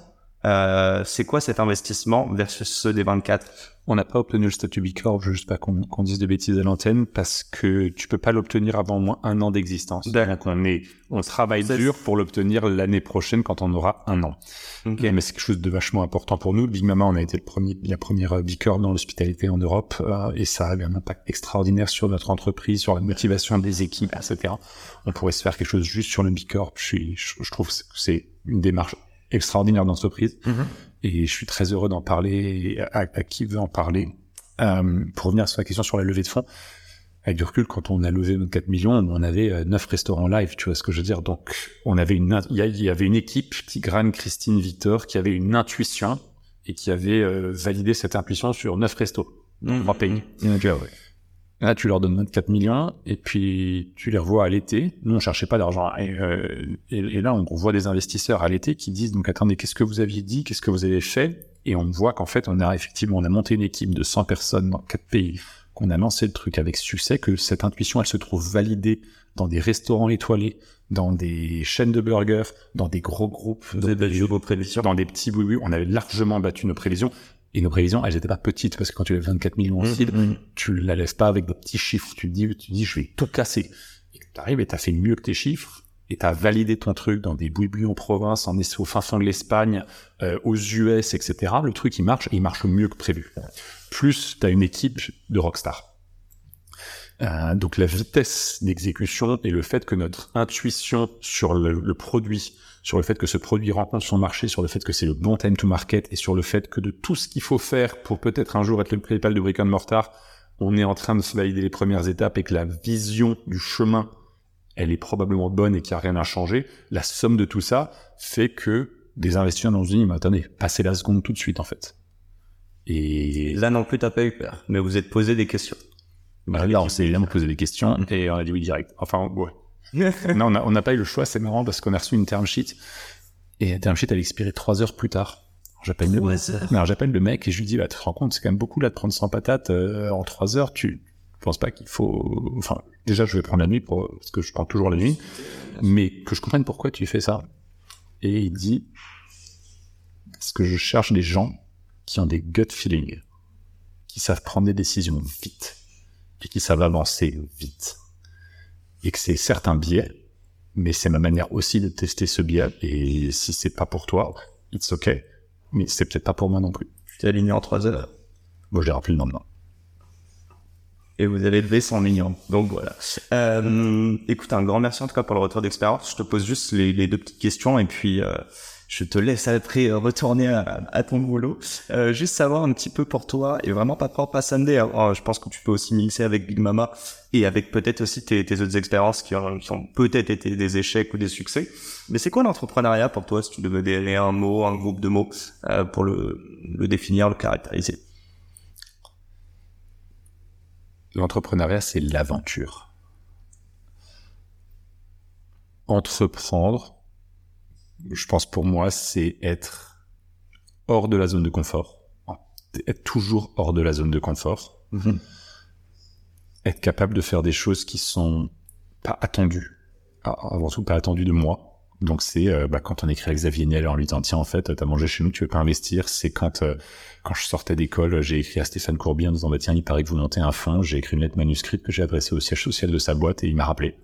Euh, c'est quoi cet investissement versus ceux des 24 on n'a pas obtenu le statut B Corp, je veux juste pas qu'on dise de bêtises à l'antenne, parce que tu peux pas l'obtenir avant au moins un an d'existence. Donc on est, on travaille dur pour l'obtenir l'année prochaine quand on aura un an. Mais c'est quelque chose de vachement important pour nous. Big Mama, on a été le premier, la première B Corp dans l'hospitalité en Europe, euh, et ça a eu un impact extraordinaire sur notre entreprise, sur la motivation des équipes, etc. On pourrait se faire quelque chose juste sur le B Corp. Je suis, je trouve que c'est une démarche extraordinaire d'entreprise. Mm-hmm. Et je suis très heureux d'en parler à, qui veut en parler. Euh, pour revenir sur la question sur la levée de fonds, avec du recul, quand on a levé nos 4 millions, on avait euh, 9 restaurants live, tu vois ce que je veux dire. Donc, on avait une, il y, avait une équipe, Tigrane, Christine, Victor, qui avait une intuition et qui avait euh, validé cette intuition sur 9 restos, mmh. 3 pays. Mmh. ouais. Là, tu leur donnes 24 millions et puis tu les revois à l'été. Nous, on cherchait pas d'argent. Et, euh, et, là, on voit des investisseurs à l'été qui disent, donc attendez, qu'est-ce que vous aviez dit? Qu'est-ce que vous avez fait? Et on voit qu'en fait, on a effectivement, on a monté une équipe de 100 personnes dans quatre pays, qu'on a lancé le truc avec succès, que cette intuition, elle se trouve validée dans des restaurants étoilés, dans des chaînes de burgers, dans des gros groupes, vous avez vos prévisions, dans des petits oui, oui, on avait largement battu nos prévisions. Et nos prévisions, elles n'étaient pas petites parce que quand tu lèves 24 millions en mmh, cible, mmh. tu la lèves pas avec des petits chiffres. Tu dis, tu dis, je vais tout casser. Et tu arrives et t'as fait mieux que tes chiffres et t'as validé ton truc dans des bouis en province, en au fin fond de l'Espagne, euh, aux US, etc. Le truc, il marche et il marche mieux que prévu. Plus t'as une équipe de rockstar. Euh, donc la vitesse d'exécution et le fait que notre intuition sur le, le produit sur le fait que ce produit rencontre son marché, sur le fait que c'est le bon time to market et sur le fait que de tout ce qu'il faut faire pour peut-être un jour être le PayPal de Brick and Mortar, on est en train de se valider les premières étapes et que la vision du chemin, elle est probablement bonne et qu'il n'y a rien à changer. La somme de tout ça fait que des investisseurs dans une mais attendez, passez la seconde tout de suite en fait. Et là non plus t'as pas eu peur, mais vous êtes posé des questions. Bah, là on s'est évidemment posé des questions et on a dit oui direct. Enfin ouais, non, on n'a pas eu le choix, c'est marrant parce qu'on a reçu une term sheet et la term sheet elle expirait trois heures plus tard. J'appelle le, j'appelle le mec et je lui dis, bah, tu te rends compte, c'est quand même beaucoup là de prendre 100 patates euh, en trois heures. Tu penses pas qu'il faut, enfin, déjà je vais prendre la nuit pour parce que je prends toujours la nuit, mais que je comprenne pourquoi tu fais ça. Et il dit, Parce que je cherche des gens qui ont des gut feelings, qui savent prendre des décisions vite et qui savent avancer vite. Et que c'est certes un biais, mais c'est ma manière aussi de tester ce biais. Et si c'est pas pour toi, it's okay. Mais c'est peut-être pas pour moi non plus. Tu t'es aligné en 3 heures. Moi, je l'ai rappelé le lendemain. Et vous avez levé 100 millions. Donc voilà. Euh, écoute, un grand merci en tout cas pour le retour d'expérience. Je te pose juste les, les deux petites questions et puis euh, je te laisse après retourner à, à ton boulot. Euh, juste savoir un petit peu pour toi, et vraiment pas à Sunday, hein. Oh, je pense que tu peux aussi mixer avec Big Mama et avec peut-être aussi tes, autres expériences qui ont, qui ont peut-être été des échecs ou des succès. Mais c'est quoi l'entrepreneuriat pour toi si tu devais donner un mot, un groupe de mots euh, pour le, le définir, le caractériser? L'entrepreneuriat, c'est l'aventure. Entreprendre, je pense pour moi, c'est être hors de la zone de confort. Être toujours hors de la zone de confort. Mhm. Être capable de faire des choses qui sont pas attendues. Ah, Avant tout, pas attendues de moi. Donc c'est euh, bah, quand on écrit à Xavier Niel en lui disant tiens en fait t'as mangé chez nous tu veux pas investir c'est quand euh, quand je sortais d'école j'ai écrit à Stéphane Courbier en disant bah tiens il paraît que vous montez un fonds j'ai écrit une lettre manuscrite que j'ai adressée au siège social de sa boîte et il m'a rappelé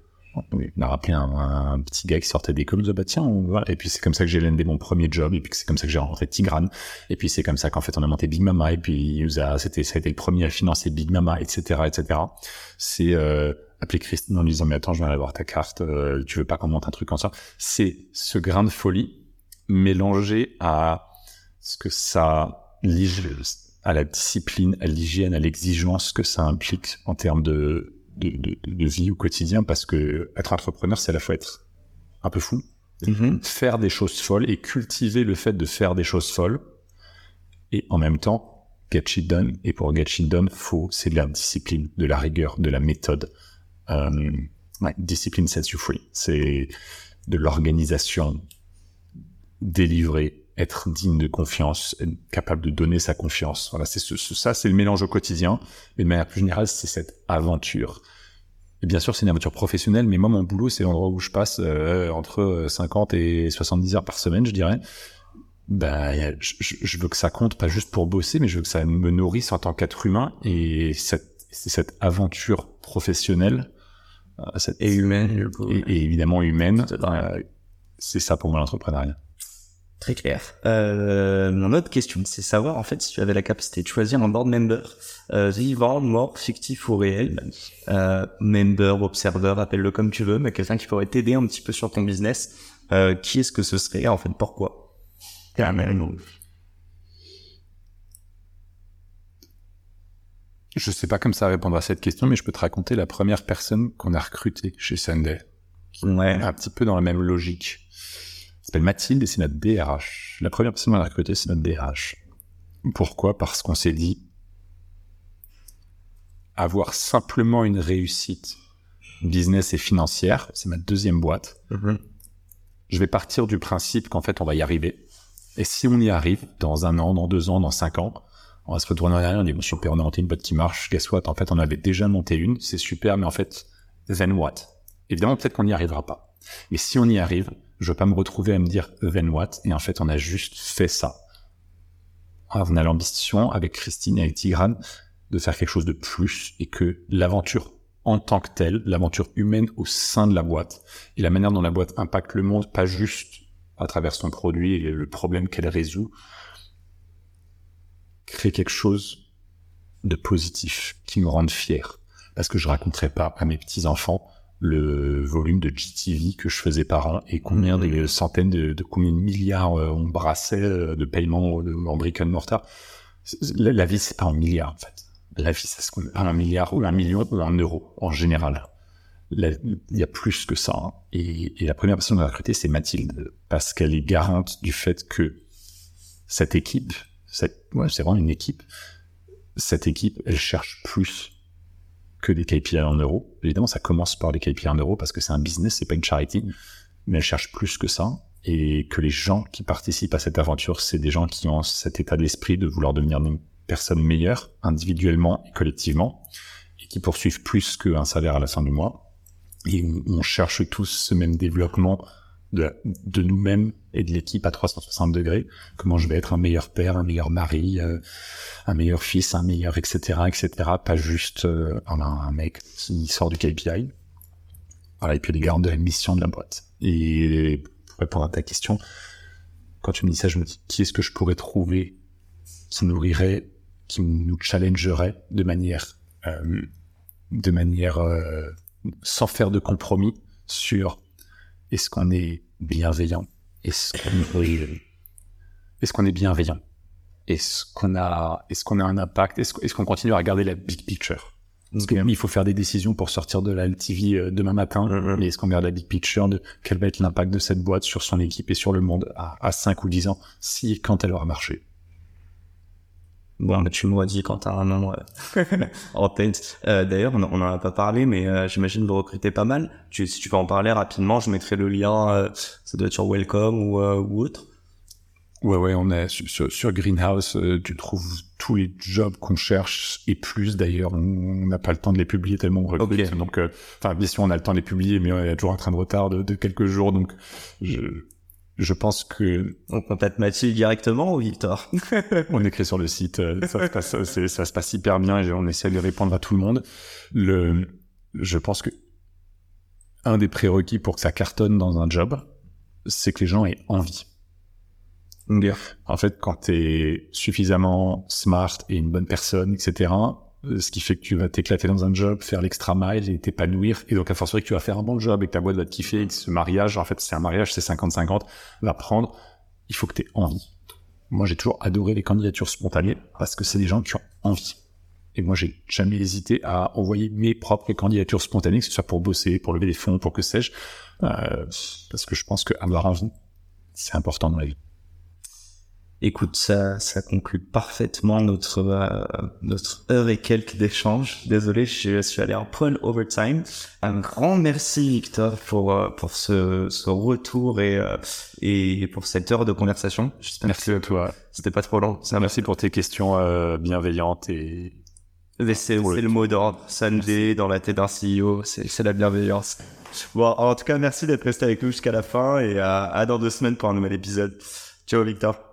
il m'a rappelé un, petit gars qui sortait d'école, dit, bah tiens, va. Et puis c'est comme ça que j'ai landé mon premier job, et puis c'est comme ça que j'ai rencontré Tigrane, et puis c'est comme ça qu'en fait on a monté Big Mama, et puis nous c'était, ça a été le premier à financer Big Mama, etc., etc. C'est euh, appeler Christine en lui disant, mais attends, je vais aller voir ta carte, euh, tu veux pas qu'on monte un truc ensemble C'est ce grain de folie mélangé à ce que ça lige à la discipline, à l'hygiène, à l'exigence que ça implique en termes de de, de, de, vie au quotidien parce que être entrepreneur, c'est à la fois être un peu fou, Mhm. faire des choses folles et cultiver le fait de faire des choses folles et en même temps get shit done. Et pour get shit done, faut c'est de la discipline, de la rigueur, de la méthode. Euh, ouais, discipline sets you free. C'est de l'organisation, délivrer, être digne de confiance, être capable de donner sa confiance. Voilà, c'est ce, ce- ça, c'est le mélange au quotidien. Mais de manière plus générale, c'est cette aventure. Et bien sûr, c'est une aventure professionnelle, mais moi, mon boulot, c'est l'endroit où je passe euh, entre 50 et 70 heures par semaine, je dirais. Ben, je, je- veux que ça compte, pas juste pour bosser, mais je veux que ça me nourrisse en tant qu'être humain. Et cette, c'est cette aventure professionnelle, euh, cette- Et humaine, et, et évidemment humaine, euh, c'est ça pour moi l'entrepreneuriat. Très clair. Euh, mon autre question, c'est savoir en fait si tu avais la capacité de choisir un board member, euh, vivant, mort, fictif ou réel, euh, member, observeur, appelle-le comme tu veux, mais quelqu'un qui pourrait t'aider un petit peu sur ton business. Euh, qui est-ce que ce serait en fait Pourquoi? Je sais pas comme ça répondre à cette question, mais je peux te raconter la première personne qu'on a recrutée chez Sunday. Ouais. Un petit peu dans la même logique. Elle s'appelle Mathilde et c'est notre DRH. La première personne qu'on a recrutée, c'est notre DRH. Pourquoi? Parce qu'on s'est dit, avoir simplement une réussite business et financière, c'est ma deuxième boîte. Mhm. Je vais partir du principe qu'en fait, on va y arriver. Et si on y arrive, dans un an, dans deux ans, dans cinq ans, on va se retourner en arrière, on dit, bon, super, on a monté une boîte qui marche, guess what? En fait, on avait déjà monté une, c'est super, mais en fait, then what? Évidemment, peut-être qu'on n'y arrivera pas. Mais si on y arrive, je veux pas me retrouver à me dire, then what? Et en fait, on a juste fait ça. On a l'ambition, avec Christine et avec Tigrane, de faire quelque chose de plus et que l'aventure en tant que telle, l'aventure humaine au sein de la boîte et la manière dont la boîte impacte le monde, pas juste à travers son produit et le problème qu'elle résout, crée quelque chose de positif qui me rende fier. Parce que je raconterai pas à mes petits-enfants le volume de GTV que je faisais par an et combien de centaines de, de combien de milliards euh, on brassait euh, de paiements de- en brick and mortar. La, la vie, c'est pas en milliards, en fait. La vie, ça se compte pas un milliard ou un million ou en euros, en général. Il y a plus que ça. hein. Et, et la première personne a recrutée, c'est Mathilde, parce qu'elle est garante du fait que cette équipe, cette, ouais, c'est vraiment une équipe, cette équipe, elle cherche plus que des KPI en euros. Évidemment, ça commence par des KPI en euros parce que c'est un business, c'est pas une charity, mais elle cherche plus que ça. Et que les gens qui participent à cette aventure, c'est des gens qui ont cet état d'esprit de vouloir devenir une personne meilleure, individuellement et collectivement, et qui poursuivent plus qu'un salaire à la fin du mois. Et on cherche tous ce même développement de, de nous-mêmes et de l'équipe à 360 degrés. Comment je vais être un meilleur père, un meilleur mari, euh, un meilleur fils, un meilleur, etc., etc. Pas juste euh, un, mec qui sort du KPI. Voilà, et puis les gardes de la mission de la boîte. Et pour répondre à ta question, quand tu me dis ça, je me dis qui est-ce que je pourrais trouver qui nourrirait, qui nous challengerait de manière, euh, de manière euh, sans faire de compromis sur est-ce qu'on est bienveillant, est-ce qu'on est, est-ce qu'on est bienveillant, est-ce qu'on a, est-ce qu'on a un impact, est-ce, qu'on continue à regarder la big picture? Parce qu'il faut faire des décisions pour sortir de la LTV euh, demain matin. Mais est-ce qu'on regarde la big picture de quel va être l'impact de cette boîte sur son équipe et sur le monde à, à 5 ou 10 ans, si et quand elle aura marché? Bon, tu m'aurais dit quand t'as un nom euh, en tête. Euh, D'ailleurs, on, on en a pas parlé, mais euh, j'imagine vous recrutez pas mal. Tu, si tu peux en parler rapidement, je mettrai le lien. Euh, ça doit être sur Welcome ou, euh, ou autre. Ouais, ouais, on est sur, sur Greenhouse. Tu trouves tous les jobs qu'on cherche et plus d'ailleurs. On n'a pas le temps de les publier tellement on recrute. Okay. Donc, enfin, bien sûr, on a le temps de les publier, mais on est toujours un train de retard de, de quelques jours. Donc, je, je pense que on contacte Mathilde directement ou Victor? On écrit sur le site, ça se, passe, ça se passe hyper bien et on essaie de répondre à tout le monde. Le, je pense que un des prérequis pour que ça cartonne dans un job, c'est que les gens aient envie. En fait, quand tu es suffisamment smart et une bonne personne, etc., ce qui fait que tu vas t'éclater dans un job, faire l'extra mile et t'épanouir. Et donc, à force que tu vas faire un bon job et que ta boîte va te kiffer et que ce mariage, en fait, c'est un mariage, c'est 50-50, va prendre, il faut que tu aies envie. Moi, j'ai toujours adoré les candidatures spontanées parce que c'est des gens qui ont envie. Et moi, j'ai jamais hésité à envoyer mes propres candidatures spontanées, que ce soit pour bosser, pour lever des fonds, pour que sais-je, euh, parce que je pense qu'avoir envie, c'est important dans la vie. Écoute, ça, ça conclut parfaitement notre euh, notre heure et quelques d'échange. Désolé, je, suis allé en point overtime. Un grand merci Victor pour euh, pour ce, ce retour et euh, et pour cette heure de conversation. Merci à toi. C'était pas trop long. Ça, merci pour tes questions euh, bienveillantes et c'est le mot d'ordre. Sunday dans la tête d'un CEO, c'est la bienveillance. Bon, en tout cas, merci d'être resté avec nous jusqu'à la fin et à, à dans deux semaines pour un nouvel épisode. Ciao Victor.